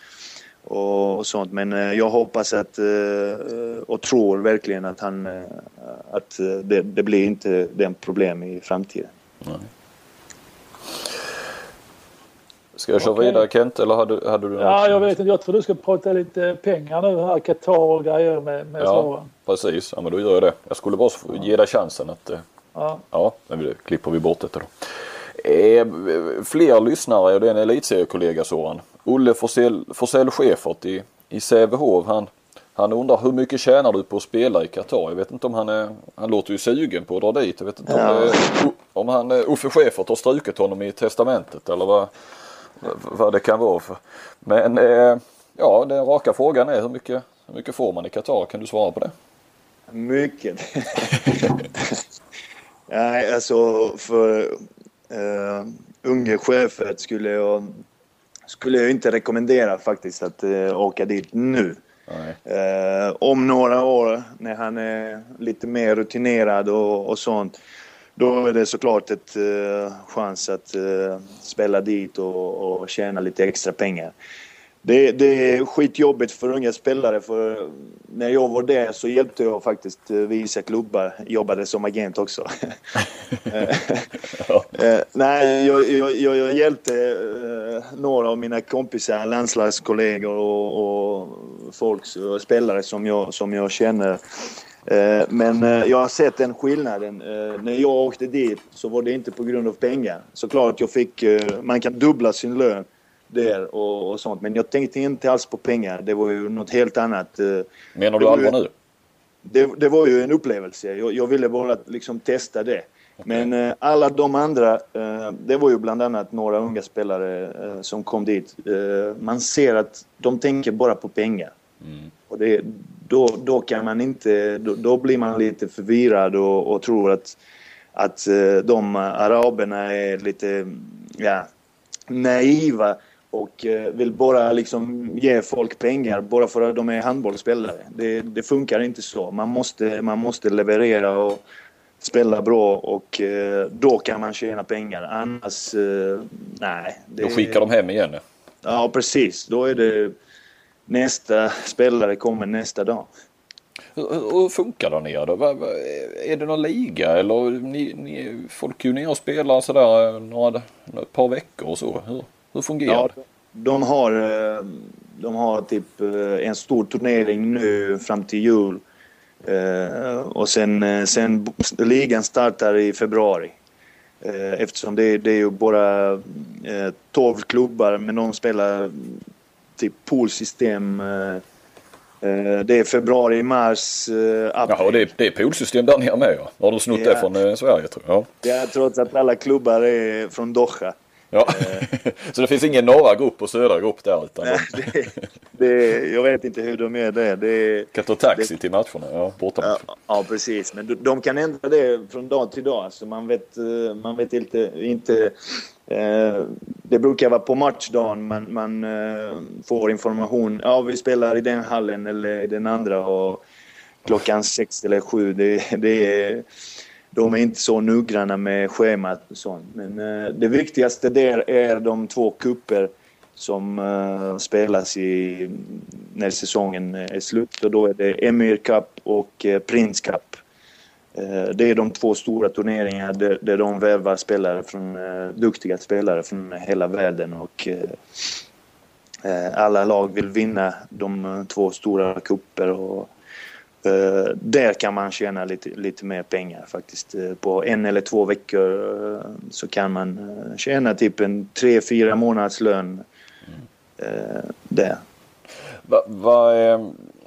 och, och sånt. Men eh, jag hoppas att eh, och tror verkligen att han eh, att det, det blir inte den problem i framtiden. Ska jag köra Okej. vidare Kent eller hade, hade du Ja, jag vet inte. Jag tror du ska prata lite pengar nu här, Qatar och grejer med, med Ja, svaren. precis. Ja, men då gör jag det. Jag skulle bara ge dig chansen att Ja. Ja, men det klipper vi bort detta då. Eh, fler lyssnare och det är en elitseriekollega Soran. Olle Forsell, Schäfert i, i Sävehof. Han, han undrar hur mycket tjänar du på att spela i Qatar? Jag vet inte om han är, han låter ju sugen på att dra dit. Jag vet inte Ja. om, det, om han, eh, Uffe Schäfert har strukit honom i testamentet eller vad, vad det kan vara. För. Men eh, ja, den raka frågan är hur mycket, hur mycket får man i Qatar? Kan du svara på det? Mycket. Nej, alltså för uh, unge chefer skulle jag, skulle jag inte rekommendera faktiskt att uh, åka dit nu. Eh, om några år när han är lite mer rutinerad och, och sånt. Då är det såklart ett eh, chans att eh, spela dit och, och tjäna lite extra pengar. Det, det är skitjobbigt för unga spelare för när jag var där så hjälpte jag faktiskt eh, vissa klubbar, jobbade som agent också. Ja. Eh, nej, jag, jag, jag, hjälpte eh, några av mina kompisar, landslagskollegor och, och folk, spelare som jag, som jag känner. Eh, men eh, jag har sett den skillnaden. Eh, när jag åkte dit så var det inte på grund av pengar. Såklart jag fick, eh, man kan dubbla sin lön där och, och sånt. Men jag tänkte inte alls på pengar. Det var ju något helt annat. Eh, Menar du allvar nu? det, det var ju en upplevelse. Jag, jag ville bara liksom testa det. Men eh, alla de andra, eh, det var ju bland annat några unga spelare eh, som kom dit. Eh, man ser att de tänker bara på pengar. Mm. Och det, då, då kan man inte, då, då blir man lite förvirrad och, och tror att, att eh, de araberna är lite ja, naiva och eh, vill bara liksom ge folk pengar bara för att de är handbollsspelare. Det, det funkar inte så. Man måste, man måste leverera och spela bra och eh, då kan man tjäna pengar. Annars, eh, nej. Det, Då skickar de hem igen. ja. Precis. Då är det nästa spelare kommer nästa dag. Hur, funkar det nere då? Är det någon liga eller ni, ni, folk är ju ner och spelar sådär några, ett par veckor och så. Hur, hur fungerar Ja, det? de har, eh, de har typ eh, en stor turnering nu fram till jul. Eh, Och sen, sen ligan startar i februari. Eftersom det, det är ju bara eh, 12 klubbar men de spelar typ poolsystem. Det är februari, mars, april. Jaha, det är, det är poolsystem där nere med ja. Har de snott det Ja. från eh, Sverige tror jag? Ja. Ja, trots att alla klubbar är från Doha. Ja. så det finns ingen norra grupp och södra grupp där utan Nej, de det, det, jag vet inte hur de är där. Det, kan ta taxi till matcherna. Ja, Ja, ja, precis. Men de, de kan ändra det från dag till dag. Så man vet, eh, man vet inte... inte eh, det brukar vara på matchdagen man, man eh, får information. Ja, vi spelar i den hallen eller i den andra. Och klockan sex eller sju. Det, det är, de är inte så noggranna med schemat och sånt. Men eh, det viktigaste där är de två kupper som eh, spelas i, när säsongen eh, är slut. Och då är det Emir Cup och eh, Prince Cup. Det är de två stora turneringar där, där de värvar spelare från, duktiga spelare från hela världen. Och, alla lag vill vinna de två stora kupper och Uh, där kan man tjäna lite, lite mer pengar faktiskt. Uh, på en eller två veckor uh, så kan man tjäna typ en tre, fyra månaders lön där. Va, va,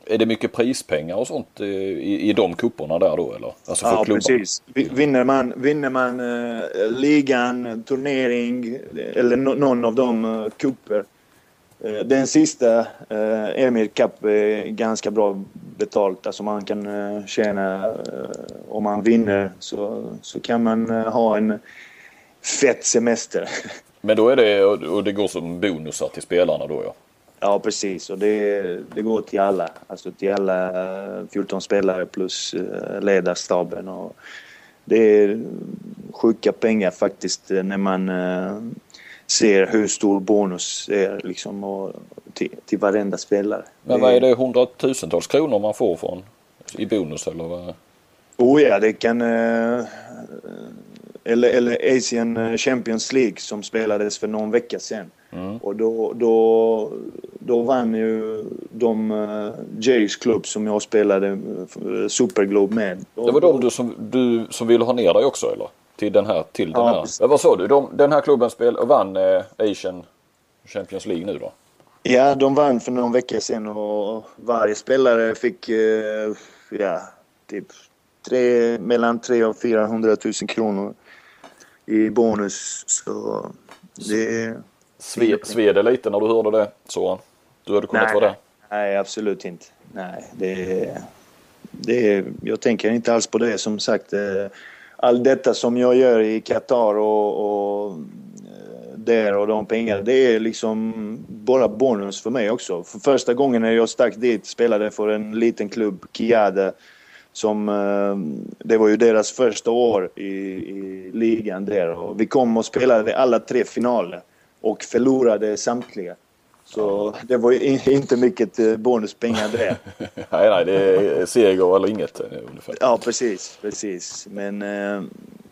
är det mycket prispengar och sånt i, i de kupperna där då eller? Alltså ja precis. Vinner man, vinner man ligan, turnering eller no, någon av de kupper Eh, den sista, eh, Emir Cup, är ganska bra betalt. Alltså man kan eh, tjäna, om man vinner så, så kan man ha en fett semester. Men då är det, och det går som bonusar till spelarna då ja? Ja precis och det, det går till alla. Alltså till alla 14 spelare plus ledarstaben. Och det är sjuka pengar faktiskt när man ser hur stor bonus är liksom och till, till varenda spelare. Men vad är det hundratusentals kronor man får från i bonus eller vad? Oh ja, det kan... Eh, eller, eller Asian Champions League som spelades för någon vecka sedan. Mm. Och då, då, då vann ju de uh, Jays klubb som jag spelade uh, Superglobe med. Det var de du som, du som ville ha ner dig också eller? Till den här. Till den ja, här. vad sa du? De, den här klubben spel, vann eh, Asian Champions League nu då? Ja, de vann för någon vecka sedan och varje spelare fick eh, ja, typ tre, mellan 300 och 400 000 kronor i bonus. Så det... Sve, sved det lite när du hörde det så Du hade kunnat vara där? Nej, absolut inte. Nej, det, det, jag tänker inte alls på det. Som sagt, all allt detta som jag gör i Qatar och, och eh, där och de pengarna, det är liksom bara bonus för mig också. För första gången när jag stack dit spelade för en liten klubb, Kiade, som, eh, det var ju deras första år i, i ligan där och vi kom och spelade alla tre finaler och förlorade samtliga. Så det var ju inte mycket eh, bonuspengar det. nej, nej, det är seger eller inget eh, ungefär. Ja, precis, precis. Men eh,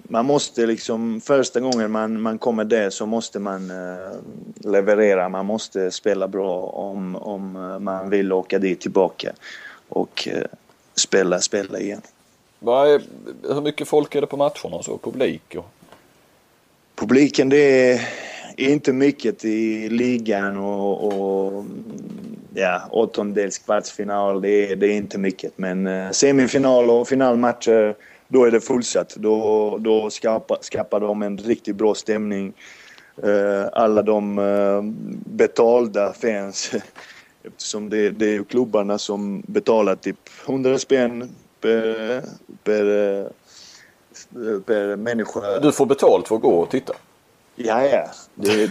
man måste liksom, första gången man, man kommer där så måste man eh, leverera. Man måste spela bra om, om eh, man vill åka dit tillbaka och eh, spela, spela igen. Är, hur mycket folk är det på matcherna? Så, publik? Och... Publiken det är inte mycket i ligan och, och ja, åttondels kvartsfinal, det är, det är inte mycket. Men eh, semifinal och finalmatcher, då är det fullsatt. Då, då skapar, skapar de en riktigt bra stämning. Eh, alla de eh, betalda fans, eftersom det, det är klubbarna som betalar typ 100 spänn per, per, eh, per människa. Du får betalt för att gå och titta? Ja, ja. Det,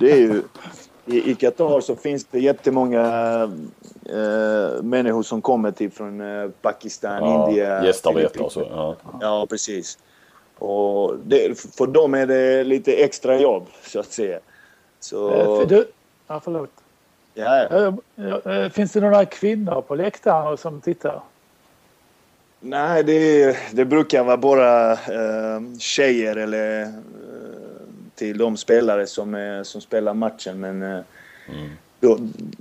det är ju... I, I Qatar så finns det jättemånga äh, människor som kommer till från äh, Pakistan, ja, Indien, Gästarbetare och så. Ja. ja, precis. Och det, för dem är det lite extra jobb, så att säga. Så... Äh, för du... Ja, förlåt. Ja, ja. Finns det några kvinnor på läktaren som tittar? Nej, det, det brukar vara bara äh, tjejer eller till de spelare som, är, som spelar matchen. Men, eh, mm. då,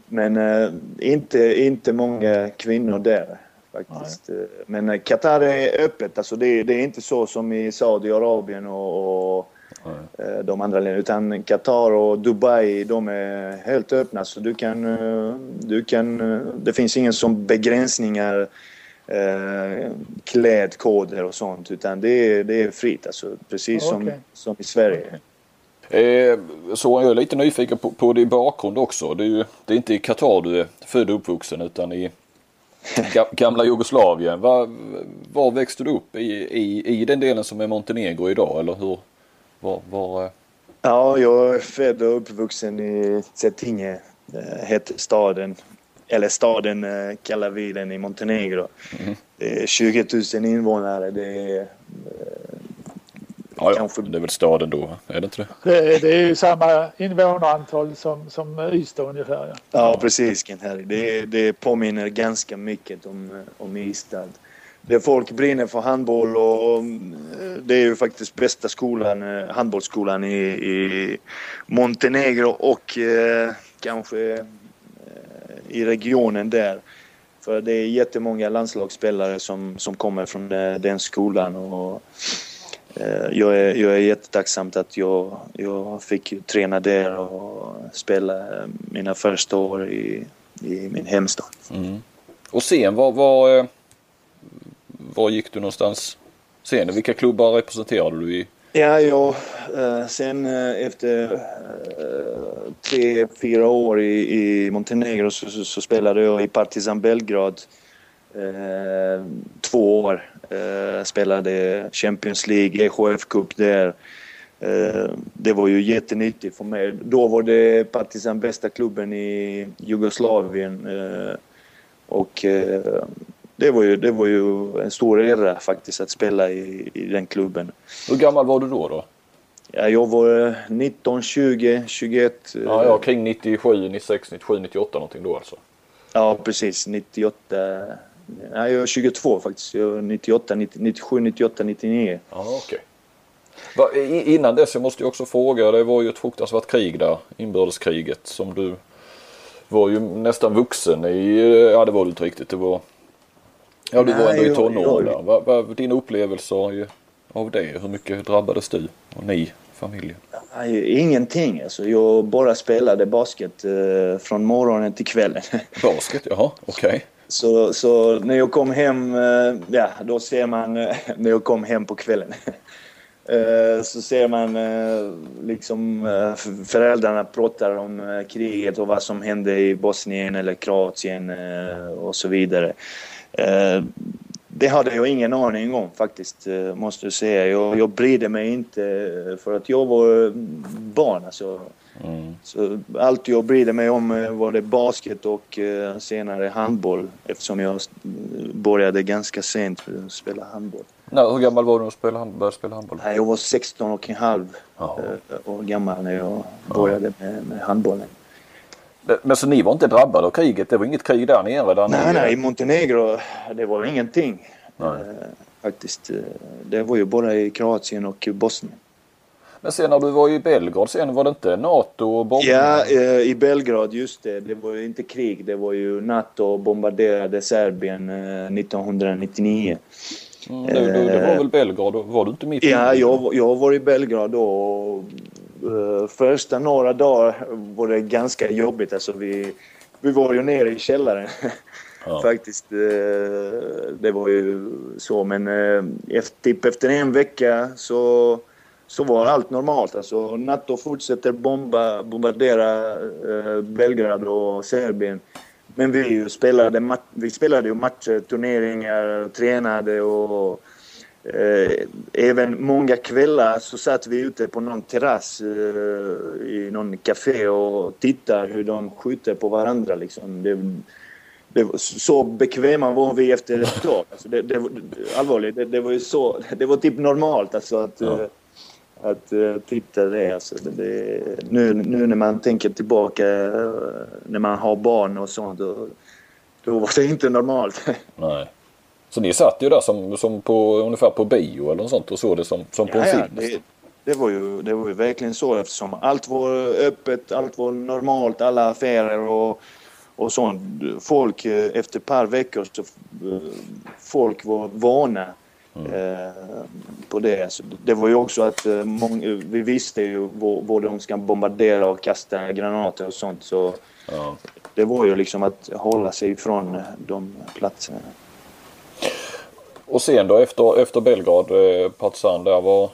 men eh, inte, inte många kvinnor där faktiskt. Nej. Men Qatar är öppet. Alltså det, det är inte så som i Saudiarabien och, och de andra länderna. Utan Qatar och Dubai, de är helt öppna. Så du kan, du kan, det finns ingen som begränsningar eh, klädkoder och sånt utan det är, det är fritt alltså precis okay. som, som i Sverige. Okay. Eh, så jag är lite nyfiken på, på din bakgrund också. Det är, ju, det är inte i Qatar du är född och uppvuxen utan i gamla Jugoslavien. Var, var växte du upp? I, i, I den delen som är Montenegro idag eller hur? Var, var... Eh? Ja, jag är född och uppvuxen i Cetinje, eh, hette staden. Eller staden kallar vi den i Montenegro. Mm. Det är 20 000 invånare. Det är Ja, ja. Kanske- det är väl staden då, är det inte det? Det, det är ju samma invånarantal som, som Ystad ungefär. Ja. Ja, precis Kent-Harry. Det, det påminner ganska mycket om, om Ystad. Där folk brinner för handboll och det är ju faktiskt bästa skolan, eh, handbollsskolan i, i Montenegro och eh, kanske eh, i regionen där. För det är jättemånga landslagsspelare som, som kommer från eh, den skolan och jag är, jag är jättetacksam att jag, jag fick träna där och spela eh, mina första år i, i min hemstad. Och sen, var, var, eh, var gick du någonstans sen? Vilka klubbar representerade du i? Ja, eh, sen eh, efter eh, tre, fyra år i, i Montenegro så, så, så spelade jag i Partizan Belgrad eh, två år. Eh, spelade Champions League, EHF Cup där. Eh, det var ju jättenyttigt för mig. Då var det Partizan bästa klubben i Jugoslavien. Eh, och eh, det var, ju, det var ju en stor ära faktiskt att spela i, i den klubben. Hur gammal var du då? då? Ja, jag var 19, 20, 21. Ja, ja, kring 97, 96, 97, 98 någonting då alltså. Ja, precis. 98. Ja, jag är 22 faktiskt. Jag är 98, 90, 97, 98, 99. Ja, okej. Va, Innan dess, jag måste ju också fråga, det var ju ett fruktansvärt krig där, inbördeskriget som du var ju nästan vuxen i, ja det var du inte riktigt, det var, ja du var Nej, ändå i tonåren jag- där. Va, va, dina upplevelser av det, hur mycket drabbades du och ni, familjen? Nej, ingenting alltså. Jag bara spelade basket eh, från morgonen till kvällen. Basket, jaha, okej. Så, så när jag kom hem, eh, ja då ser man, eh, när jag kom hem på kvällen. Eh, så ser man liksom föräldrarna pratar om kriget och vad som hände i Bosnien eller Kroatien och så vidare. Eh, Det hade jag ingen aning om faktiskt, eh, måste jag säga. Jag, jag brydde mig inte eh, för att jag var barn. Alltså. Mm. Så allt jag brydde mig om eh, var det basket och eh, senare handboll eftersom jag började ganska sent att spela handboll. Nej, hur gammal var du när du hand- började spela handboll? Jag var 16 och en halv eh, år gammal när jag började med, med handbollen. Men så ni var inte drabbade av kriget? Det var inget krig där nere? Där Nej, ni, nej, i Montenegro det var ingenting. Nej. Eh, Faktiskt. eh, Det var ju bara i Kroatien och Bosnien. Men sen när du var i Belgrad sen, var det inte NATO och bombning? Ja, eh, i Belgrad, just det. Det var ju inte krig. Det var ju NATO bombarderade Serbien eh, 1999. Mm, det, det, var väl Belgrad? Var du inte mitt Ja, i- jag, jag var i Belgrad då och eh, första några dagar var det ganska jobbigt. Alltså vi, vi var ju nere i källaren. Ja. Faktiskt. eh, Det var ju så. Men eh, efter, typ efter en vecka så, så var allt normalt. Alltså, NATO fortsätter bomba, bombardera eh, Belgrad och Serbien. Men vi spelade, vi spelade ju matcher, turneringar, tränade och Eh, även många kvällar så satt vi ute på någon terrass eh, i någon café och tittade hur de skjuter på varandra. Liksom. Det, det var, så bekväma var vi efter ett tag. Alltså det, det, var- allvarligt, det, det var ju så. Det var typ normalt alltså att, Ja. eh, att uh, titta det. Alltså, det, nu, nu när man tänker tillbaka eh, när man har barn och sånt. Då, då var det inte normalt. Nej. Så ni satt ju där som, som på, ungefär på bio eller något sånt och såg det som, som på en film? det, det, var ju, det var ju verkligen så eftersom allt var öppet, allt var normalt, alla affärer och, och sånt. Folk eh, efter ett par veckor så eh, folk var vana eh, på det. Så det var ju också att eh, många, vi visste ju var de ska bombardera och kasta granater och sånt. Så Ja. det var ju liksom att hålla sig ifrån de platserna. Och sen då efter, efter Belgrad, eh, Partizan där, var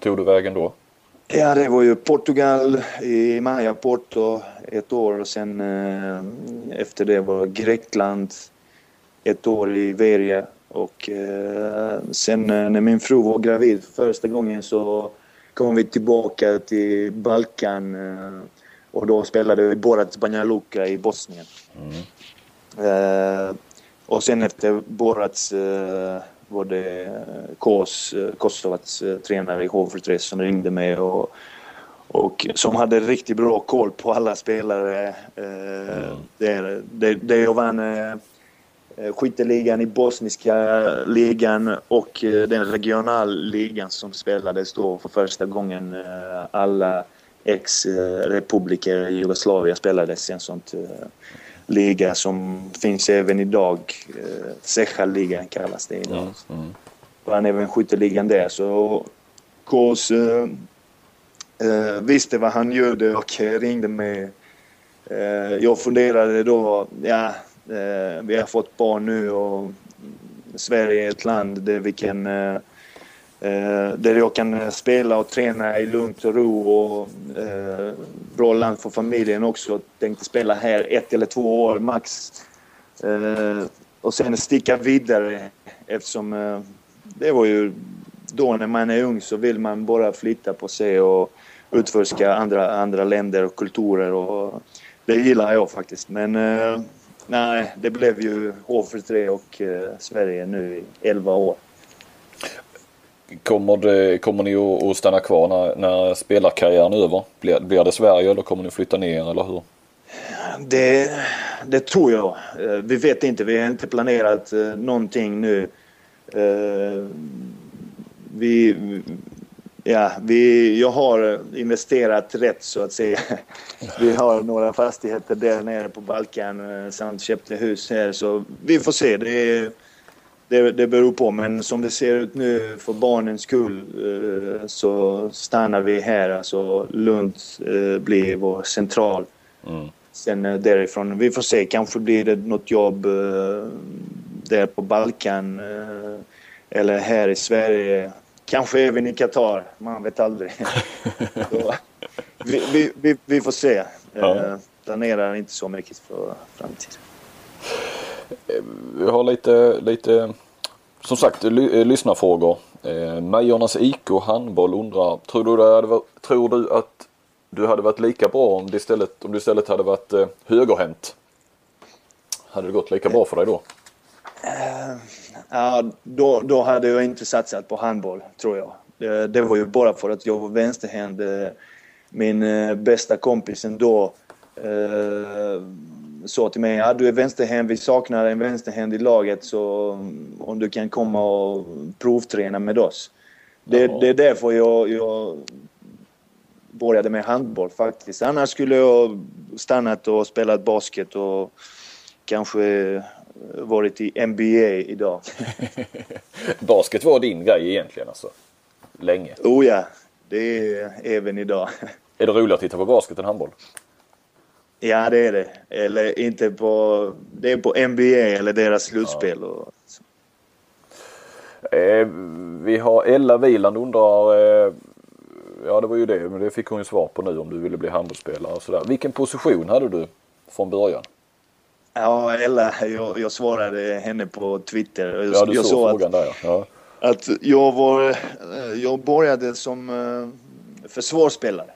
tog du vägen då? Ja, det var ju Portugal i Maja Porto ett år och sen eh, efter det var Grekland ett år i Veria och eh, sen eh, när min fru var gravid för första gången så kom vi tillbaka till Balkan eh, och då spelade vi Borac Banja Luka i Bosnien. Eh, och sen efter Borac eh, var det Kos, Kosovats tränare i H43 som ringde mig och, och som hade riktigt bra koll på alla spelare. Mm. Där, där, där jag vann skytteligan i bosniska ligan och den regionalligan som spelades då för första gången alla ex-republiker i Jugoslavien spelades i en sånt liga som finns även idag. Eh, Secha-ligan kallas det idag. Mm, mm. Vann även skytteligan där. Så Kås eh, eh, visste vad han gjorde och ringde mig. Eh, jag funderade då, ja, eh, vi har fått barn nu och Sverige är ett land där vi kan Eh, där jag kan eh, spela och träna i lugnt och ro och eh, bra land för familjen också. Tänkte spela här ett eller två år max. Eh, och sen sticka vidare eftersom eh, det var ju då när man är ung så vill man bara flytta på sig och utforska andra, andra länder och kulturer och det gillar jag faktiskt. Men eh, nej, det blev ju H43 och eh, Sverige nu i 11 år. Kommer, det, kommer ni att stanna kvar när, när spelarkarriären är över? Blir, blir det Sverige eller kommer ni flytta ner eller hur? Det, det tror jag. Eh, vi vet inte. Vi har inte planerat eh, någonting nu. Eh, vi, ja, vi, jag har investerat rätt så att säga. Vi har några fastigheter där nere på Balkan samt köpte hus här så vi får se. Det är, det, det beror på, men som det ser ut nu för barnens skull eh, så stannar vi här. Alltså Lund eh, blir vår central. Mm. Sen eh, därifrån, vi får se, kanske blir det något jobb där på Balkan eller här i Sverige. Kanske även i Qatar, man vet aldrig. vi, vi, vi, vi, får se. Ja. Planerar inte så mycket för framtiden. Vi har lite, lite som sagt ly eh, lyssnarfrågor. Eh, Majornas IK handboll undrar, tror du, hade tror du att du hade varit lika bra om, det istället, om du istället hade varit eh, högerhänt? Hade det gått lika bra för dig då? Uh, ja, då, då hade jag inte satsat på handboll, tror jag. Det, det var ju bara för att jag var vänsterhänt. Eh, min uh, bästa kompis ändå uh, sa till mig att du är vänsterhänt, vi saknar en vänsterhänt i laget så om du kan komma och provträna med oss. Det, det är därför jag, jag började med handboll faktiskt. Annars skulle jag stannat och spelat basket och kanske varit i NBA idag. basket var din grej egentligen alltså? Länge? Oh ja, det är även idag. Är det roligare att titta på basket än handboll? Ja, det är det. Eller inte på... Det är på NBA eller deras slutspel. Ja. Och, eh, vi har Ella Viland undrar... Eh, ja, det var ju det. Men det fick hon ju svar på nu om du ville bli handbollsspelare och sådär. Vilken position hade du från början? Ja, Ella. Jag, jag svarade henne på Twitter. ja, du jag såg frågan att, där ja. Att jag var... Eh, jag började som eh, försvarsspelare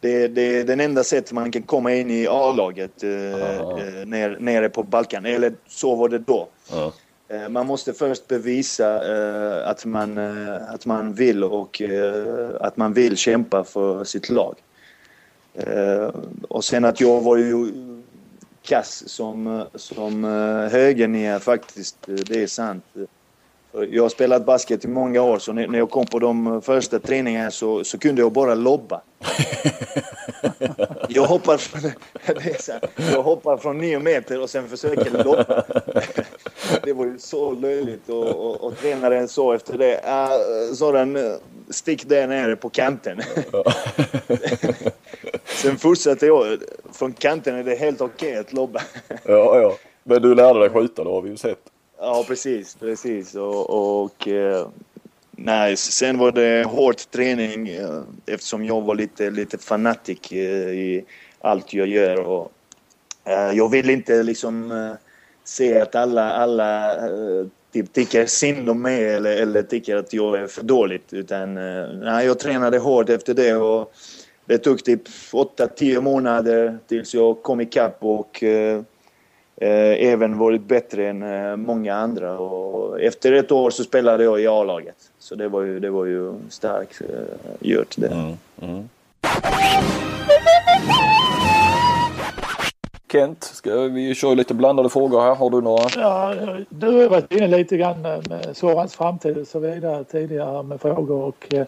det, det är den enda sättet man kan komma in i A-laget eh, eh nere, nere på Balkan. Eller så var det då. Ja. Eh, man måste först bevisa eh, att, man, eh, att man vill och eh, att man vill kämpa för sitt lag. och sen att jag var ju kass som, som högernia faktiskt, det är sant. Jag har spelat basket i många år så när jag kom på de första träningarna så, så kunde jag bara lobba. jag, hoppar från, jag hoppar från nio meter och sen försöker lobba. det var ju så löjligt och, och, och tränaren sa efter det, Zoran, stick där nere på kanten. sen fortsatte jag. Från kanten är det helt okej okay att lobba. ja, ja. Men du lärde dig skjuta, det har vi ju sett. Ja, precis. precis. Och, och eh, nej, sen var det hård träning eh, eftersom jag var lite, lite fanatik eh, i allt jag gör. Och, jag vill inte liksom se att alla, alla typ, tycker synd om mig eller, eller tycker att jag är för dåligt. Utan nej, jag tränade hårt efter det. Och, det tog typ 8-10 månader tills jag kom ikapp och eh, även varit bättre än eh, många andra. Och efter ett år så spelade jag i A-laget. Så det var ju, det var ju starkt eh, gjort det. Mm, mm. Kent, ska vi köra lite blandade frågor här? Har du några? Ja, du har varit inne lite grann med Sorans framtid och så vidare tidigare med frågor. Och, eh,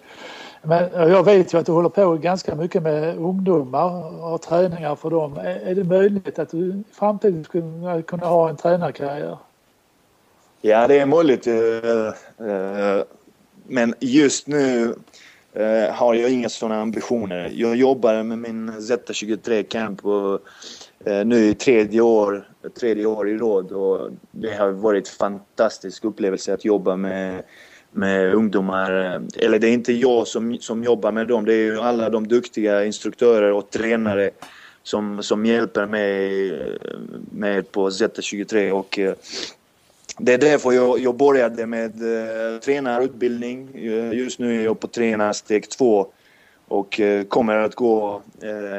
men jag vet ju att du håller på ganska mycket med ungdomar och träningar för dem. Är det möjligt att du i framtiden skulle kunna ha en tränarkarriär? Ja, det är möjligt. Eh, eh, men just nu eh, har jag inga sådana ambitioner. Jag jobbar med min Z23 Camp och nu i tredje år, tredje år i råd och det har varit en fantastisk upplevelse att jobba med, med ungdomar. Eh, eller det är inte jag som, som jobbar med dem, det är ju alla de duktiga instruktörer och tränare som, som hjälper mig eh, med på Z23 och eh, det är därför jag, jag började med tränarutbildning. Just nu är jag på tränarsteg två och kommer att gå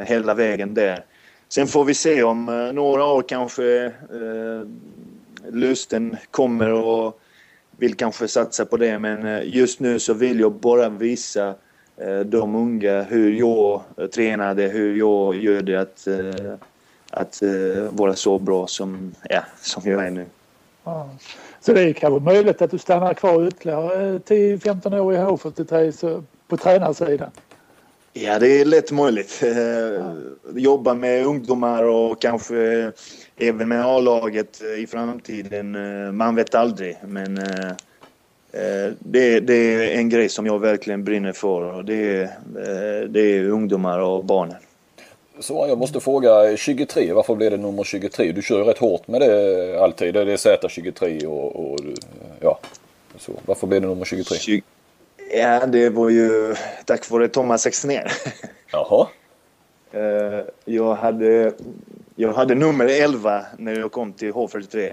hela vägen där. Sen får vi se om några år kanske eh, lusten kommer och vill kanske satsa på det. Men eh, just nu så vill jag bara visa eh, de unga hur jag tränade, hur jag gör det att, eh, att eh, vara så bra som, ja, som jag är nu. Ja. Så det är kanske möjligt att du stannar kvar ytterligare 10-15 år i H43 på tränarsidan? Ja, det är lätt möjligt. Ja. Jobba med ungdomar och kanske även med A-laget i framtiden. Man vet aldrig, men det, det, är en grej som jag verkligen brinner för och det, det är ungdomar och barnen. Så jag måste fråga 23, varför blev det nummer 23? Du kör ju rätt hårt med det alltid. Det är Z23 och, och ja, så. Varför blev det nummer 23? 20, Ja, det var ju tack vare Thomas Exner. Jaha. Eh, jag hade, jag hade nummer 11 när jag kom till H43.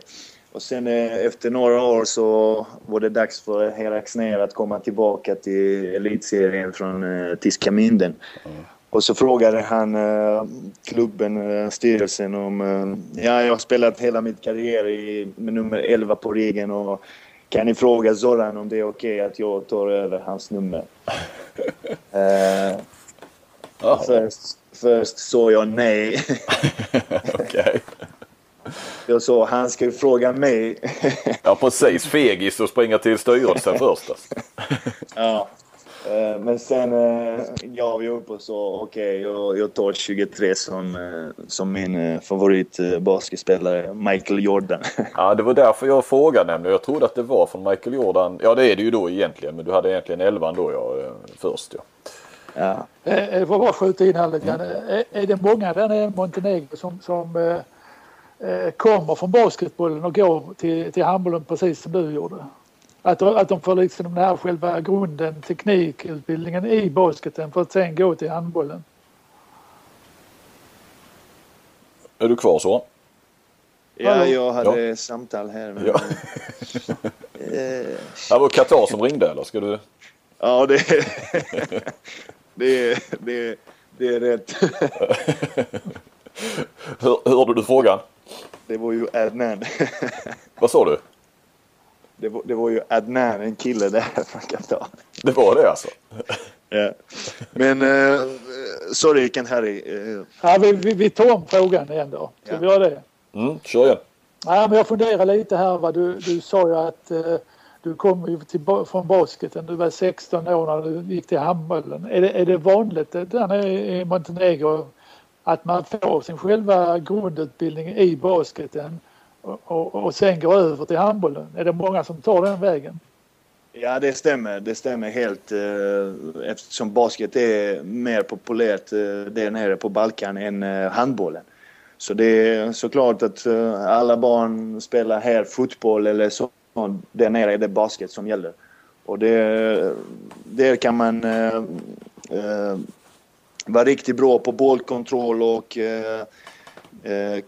Och sen eh, efter några år så var det dags för Herr Exner att komma tillbaka till elitserien från eh, Tyska Minden. Mm. Och så frågade han klubben, styrelsen om... ja, jag har spelat hela mitt karriär i, med nummer 11 på ryggen och kan ni fråga Zoran om det är okej okay att jag tar över hans nummer? uh, oh. först, först sa jag nej. Okej. Jag sa han ska ju fråga mig. ja precis, fegis och springa till styrelsen först. Alltså. ja. Eh, men sen eh, gav vi upp och sa okej, okay, jag, jag tar 23 som, eh, som min favorit basketspelare, Michael Jordan. ja, det var därför jag frågade nämligen. Jag trodde att det var från Michael Jordan. Ja, det är det ju då egentligen, men du hade egentligen 11 då ja, först. Ja. Ja. Jag får bara skjuta in här lite grann. Mm. Är det många där nere i Montenegro som, som eh, kommer från basketbollen och går till, till handbollen precis som du gjorde? Att, att de får liksom den här själva grunden, teknikutbildningen i basketen för att sen gå till handbollen. Är du kvar så? Ja, jag hade ja. samtal här. Men... Ja. eh... Det var Qatar som ringde eller? Ska du? Ja, det, det, det, det är rätt. Hör, hörde du frågan? Det var ju Adnan. Vad sa du? det var, det var ju Adnan, en kille där man kan ta. Det var det alltså? ja. Men uh, sorry Ken Harry. Uh. Ja, vi, vi, vi tar om frågan igen då. Ska ja. vi göra det? Mm, kör igen. Ja, men jag funderar lite här. Vad du, du sa ju att uh, du kommer ju till, från basketen. Du var 16 år när du gick till handbollen. Är det, är det vanligt eh, där nere i Montenegro att man får sin själva grundutbildning i basketen och, och, sen går över till handbollen? Är det många som tar den vägen? Ja, det stämmer. Det stämmer helt eh, eftersom basket är mer populärt eh, där nere på Balkan än eh, handbollen. Så det är såklart att eh, alla barn spelar här fotboll eller så. Där nere är det basket som gäller. Och det, där kan man eh, vara riktigt bra på bollkontroll och eh,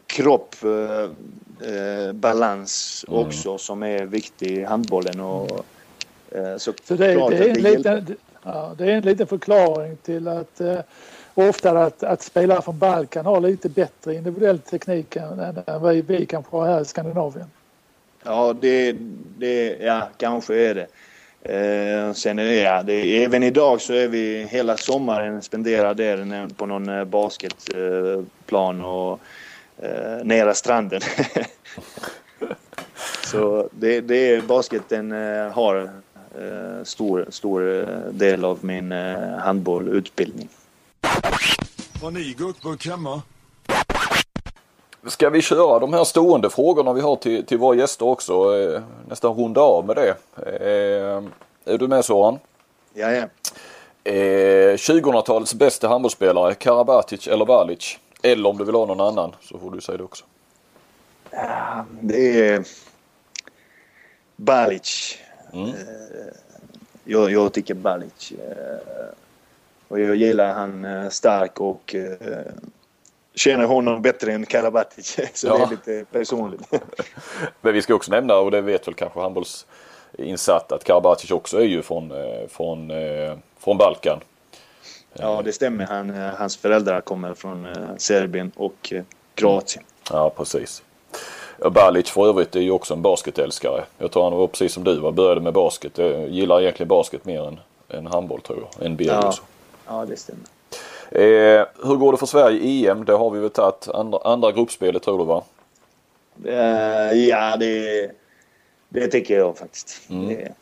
kropp eh, balans mm. också som är viktig i handbollen. Och, eh, så så det, det, är en liten, ja, det är en liten förklaring till att, eh, ofta att, att spelare från Balkan har lite bättre individuell teknik än, än vi, vi kanske har här i Skandinavien. Ja, det, det ja, kanske är det. Eh, sen är det, ja, det, även idag så är vi hela sommaren spenderar där på någon eh, basketplan eh, och eh, nära stranden. så det, det är basketen eh, har eh, stor, stor eh, del av min eh, handbollutbildning. Har ni gurkburk hemma? Ska vi köra de här stående frågorna vi har till, till våra gäster också? Eh, nästan runda av med det. Eh, är du med Soran? Ja, ja. Eh, 2000-talets bästa handbollsspelare, Karabatic eller Balic? Eller om du vill ha någon annan så får du säga det också. Ja, det är Balic. Mm. Eh, jag, jag tycker Balic. Eh, och jag gillar han eh, stark och eh, känner honom bättre än Karabatic. Så Ja. det är lite personligt. Men vi ska också nämna, och det vet väl kanske handbollsinsatt, att Karabatic också är ju från, eh, från, eh, från Balkan. Ja, det stämmer. Han, eh, hans föräldrar kommer från eh, Serbien och eh, Kroatien. Ja, precis. Balic för övrigt är ju också en basketälskare. Jag tror han var precis som du var, började med basket. Jag gillar egentligen basket mer än, än handboll tror jag. NBA Ja. också. Ja, det stämmer. Eh, hur går det för Sverige i EM? Det har vi väl tagit. Andra, andra gruppspelet tror du va? Eh, ja, det, det tycker jag faktiskt. Mm. Det,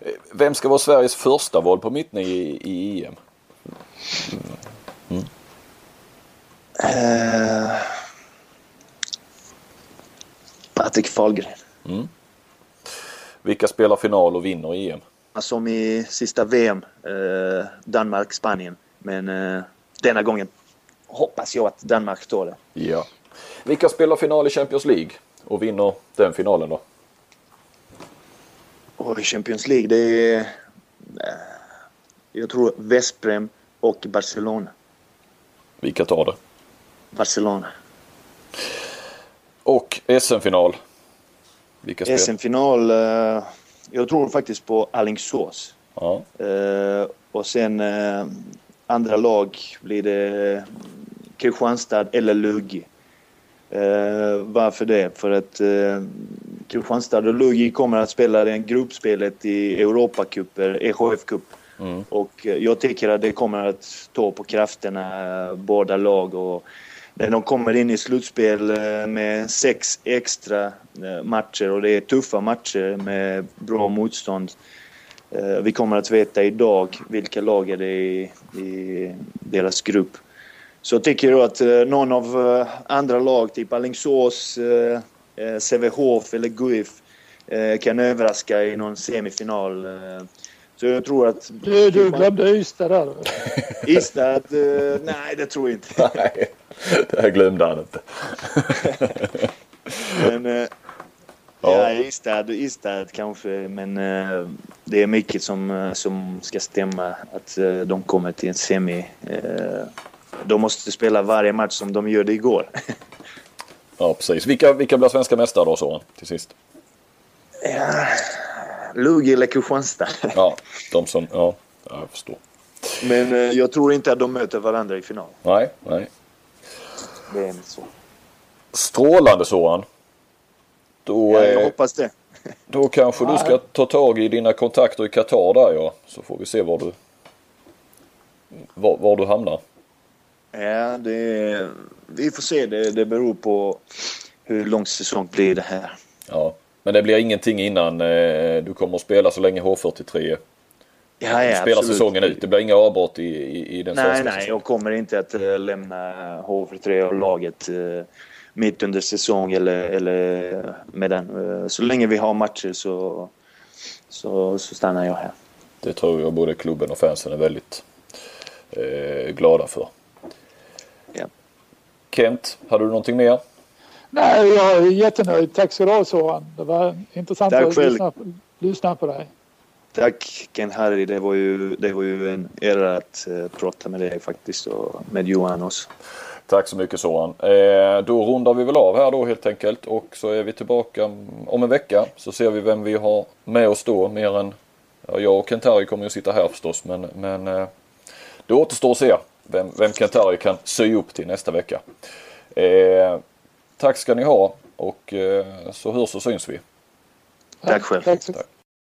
Eh, Vem ska vara Sveriges första val på mitten i, i EM? eh, Patrik Fahlgren. Vilka spelar final och vinner EM? Som i sista VM, eh, Danmark-Spanien. Men eh, denna gången hoppas jag att Danmark tar det. Ja. Vilka spelar final i Champions League och vinner den finalen då? Och i Champions League, det är... Eh, jag tror Vesprem och Barcelona. Vilka tar det? Barcelona. Och SM-final? Vilka spelar? SM-final, eh, jag tror faktiskt på Alingsås. Ja. Eh, och sen andra lag blir det Kristianstad eller Lugi. Eh, varför det? För att eh, Kristianstad och Lugi kommer att spela det gruppspelet i Europacuper, EHF-cup. Mm. Och eh, jag tycker att det kommer att ta på krafterna, båda lag. Och när de kommer in i slutspel eh, med sex extra eh, matcher och det är tuffa matcher med bra motstånd. Eh, Vi kommer att veta idag vilka lag är det i, i deras grupp. Så jag tycker att eh, någon av eh, andra lag, typ Alingsås, eh, eh, Sävehof eller Guif kan överraska i någon semifinal. Så jag tror att... Du, du glömde Ystad där. Ystad, nej det tror jag inte. Nej, det glömde han inte. Men, Ja. Ystad, Ystad kanske, men eh, det är mycket som, eh, som ska stämma att eh, de kommer till en semi. De måste spela varje match som de gjorde igår. Ja, precis. Vilka, vilka blir svenska mästare då, Soran, till sist? ja, Lugi Kristianstad. Ja, de som... Ja, ja jag förstår. Men jag tror inte att de möter varandra i final. Nej, nej. Det är inte så. Strålande Soran. Då, Ja, jag eh, hoppas det. då kanske du ska ta tag i dina kontakter i Qatar där ja. Så får vi se var du, var, var du hamnar. Ja, det, vi får se. Det, det beror på hur lång säsong blir det här. Ja. Men det blir ingenting innan eh, du kommer att spela så länge H43 Ja, ja, spelar absolut. säsongen ut. Det blir inga avbrott i, i, i den Nej, svenska nej, säsongen. jag kommer inte att eh, lämna HV3 och laget eh, mitt under säsong eller, eller med den. Eh, så länge vi har matcher så, så, så stannar jag här. Det tror jag både klubben och fansen är väldigt eh, glada för. Ja. Kent, hade du någonting mer? Nej, jag är jättenöjd. Tack ska du ha Soran. Det var intressant Tack att lyssna, på- lyssna på dig. Tack Ken Harry, det var ju, det var ju en ära att eh, prata med dig faktiskt och med Johan också. Tack så mycket Soran. Eh, då rundar vi väl av här då helt enkelt och så är vi tillbaka om en vecka. Så ser vi vem vi har med oss då. Mer än, ja, jag och Kent-Harry kommer ju sitta här förstås men, men eh, det återstår att se vem, vem Kantari kan sy upp till nästa vecka. Eh, tack ska ni ha och eh, så hörs och syns vi. Tack själv. Tack